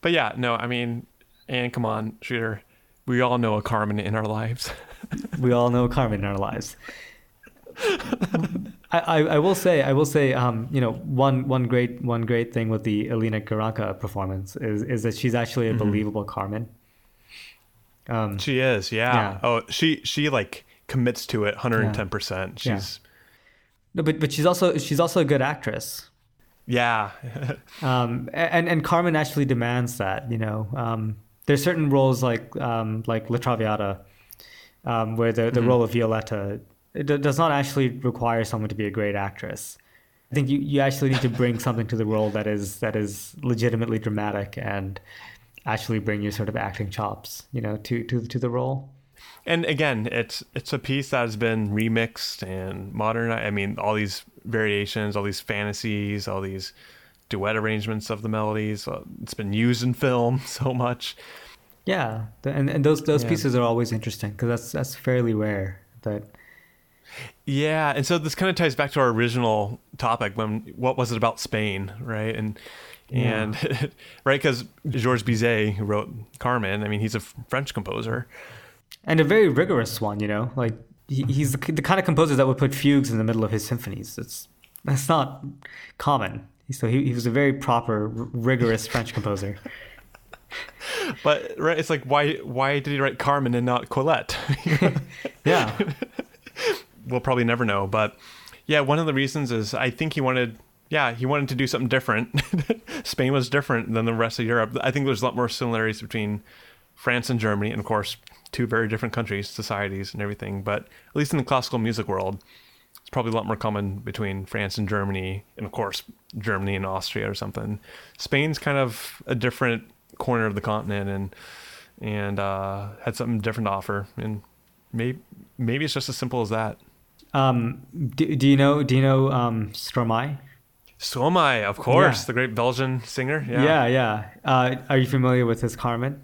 but yeah, no, I mean, and come on, shooter. We all know a Carmen in our lives. we all know a Carmen in our lives. I, I, will say I will say um, you know one one great one great thing with the Elīna Garanča performance is is that she's actually a Mm-hmm. believable Carmen. Um, She is, yeah. Yeah. Oh, she she like commits to it 110%. Yeah. She's no, but but she's also she's also a good actress. yeah. um, and and Carmen actually demands that. You know, um, there's certain roles like um, like La Traviata, um, where the the role of Violetta it d- does not actually require someone to be a great actress. I think you, you actually need to bring something to the role that is that is legitimately dramatic and actually bring your sort of acting chops, you know, to to to the role. and again, it's it's a piece that has been remixed and modern. I mean, all these variations, all these fantasies, all these duet arrangements of the melodies. uh, It's been used in film so much. Yeah, and and those those Yeah. pieces are always interesting because that's that's fairly rare. That Yeah, and so this kind of ties back to our original topic when what was it about Spain, right? And and right because Georges Bizet, who wrote Carmen, I mean, he's a French composer. and a very rigorous one, you know, like he, he's the, the kind of composer that would put fugues in the middle of his symphonies. It's that's not common. So he, he was a very proper, r- rigorous French composer. But right, it's like why why did he write Carmen and not Colette? Yeah, we'll probably never know. But yeah, one of the reasons is I think he wanted, yeah, he wanted to do something different. Spain was different than the rest of Europe. I think there's a lot more similarities between France and Germany, and of course, two very different countries, societies, and everything. But at least in the classical music world, it's probably a lot more common between France and Germany, and of course, Germany and Austria or something. Spain's kind of a different corner of the continent, and and uh, had something different to offer, and maybe maybe it's just as simple as that. Um, do, do you know? Do you know um, Stromae? Stromae, of course, Yeah. the great Belgian singer. Yeah. Yeah, yeah. Uh, are you familiar with his Carmen?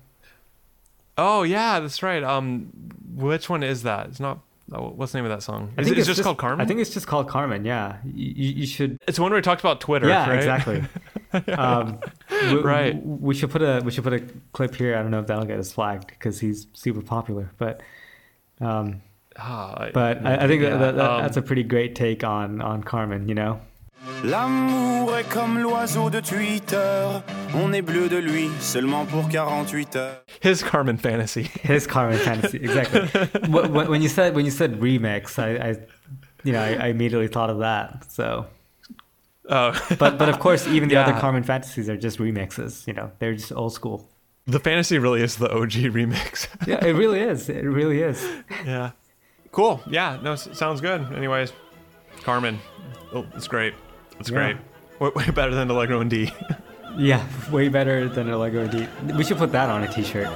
Oh, yeah, that's right. Um, which one is that? It's not. oh, What's the name of that song? I Is think it it's just, called Carmen? I think it's just called Carmen. Yeah, you, you should it's the one where we talked about Twitter. yeah, right? exactly. um, we, Right. We should put a we should put a clip here. I don't know if that'll get us flagged because he's super popular, but um, Ah, but I, I think yeah, that, that, um, that's a pretty great take on on Carmen. You know, L'amour est comme l'oiseau de Twitter. On est bleu de lui seulement pour 48 heures. His Carmen fantasy. His Carmen Fantasy, exactly. Wh- wh- when you said when you said remix, I, I you know, I, I immediately thought of that. So, Oh, but but of course, even the other Carmen Fantasies are just remixes. You know, they're just old school. the fantasy really is the OG remix. Yeah, it really is. It really is. yeah. Cool. Yeah. No, s- sounds good. Anyways, Carmen, oh, it's great. It's Yeah. great. Way, way better than Allegro and D. Yeah, way better than a Lego D. We should put that on a T-shirt.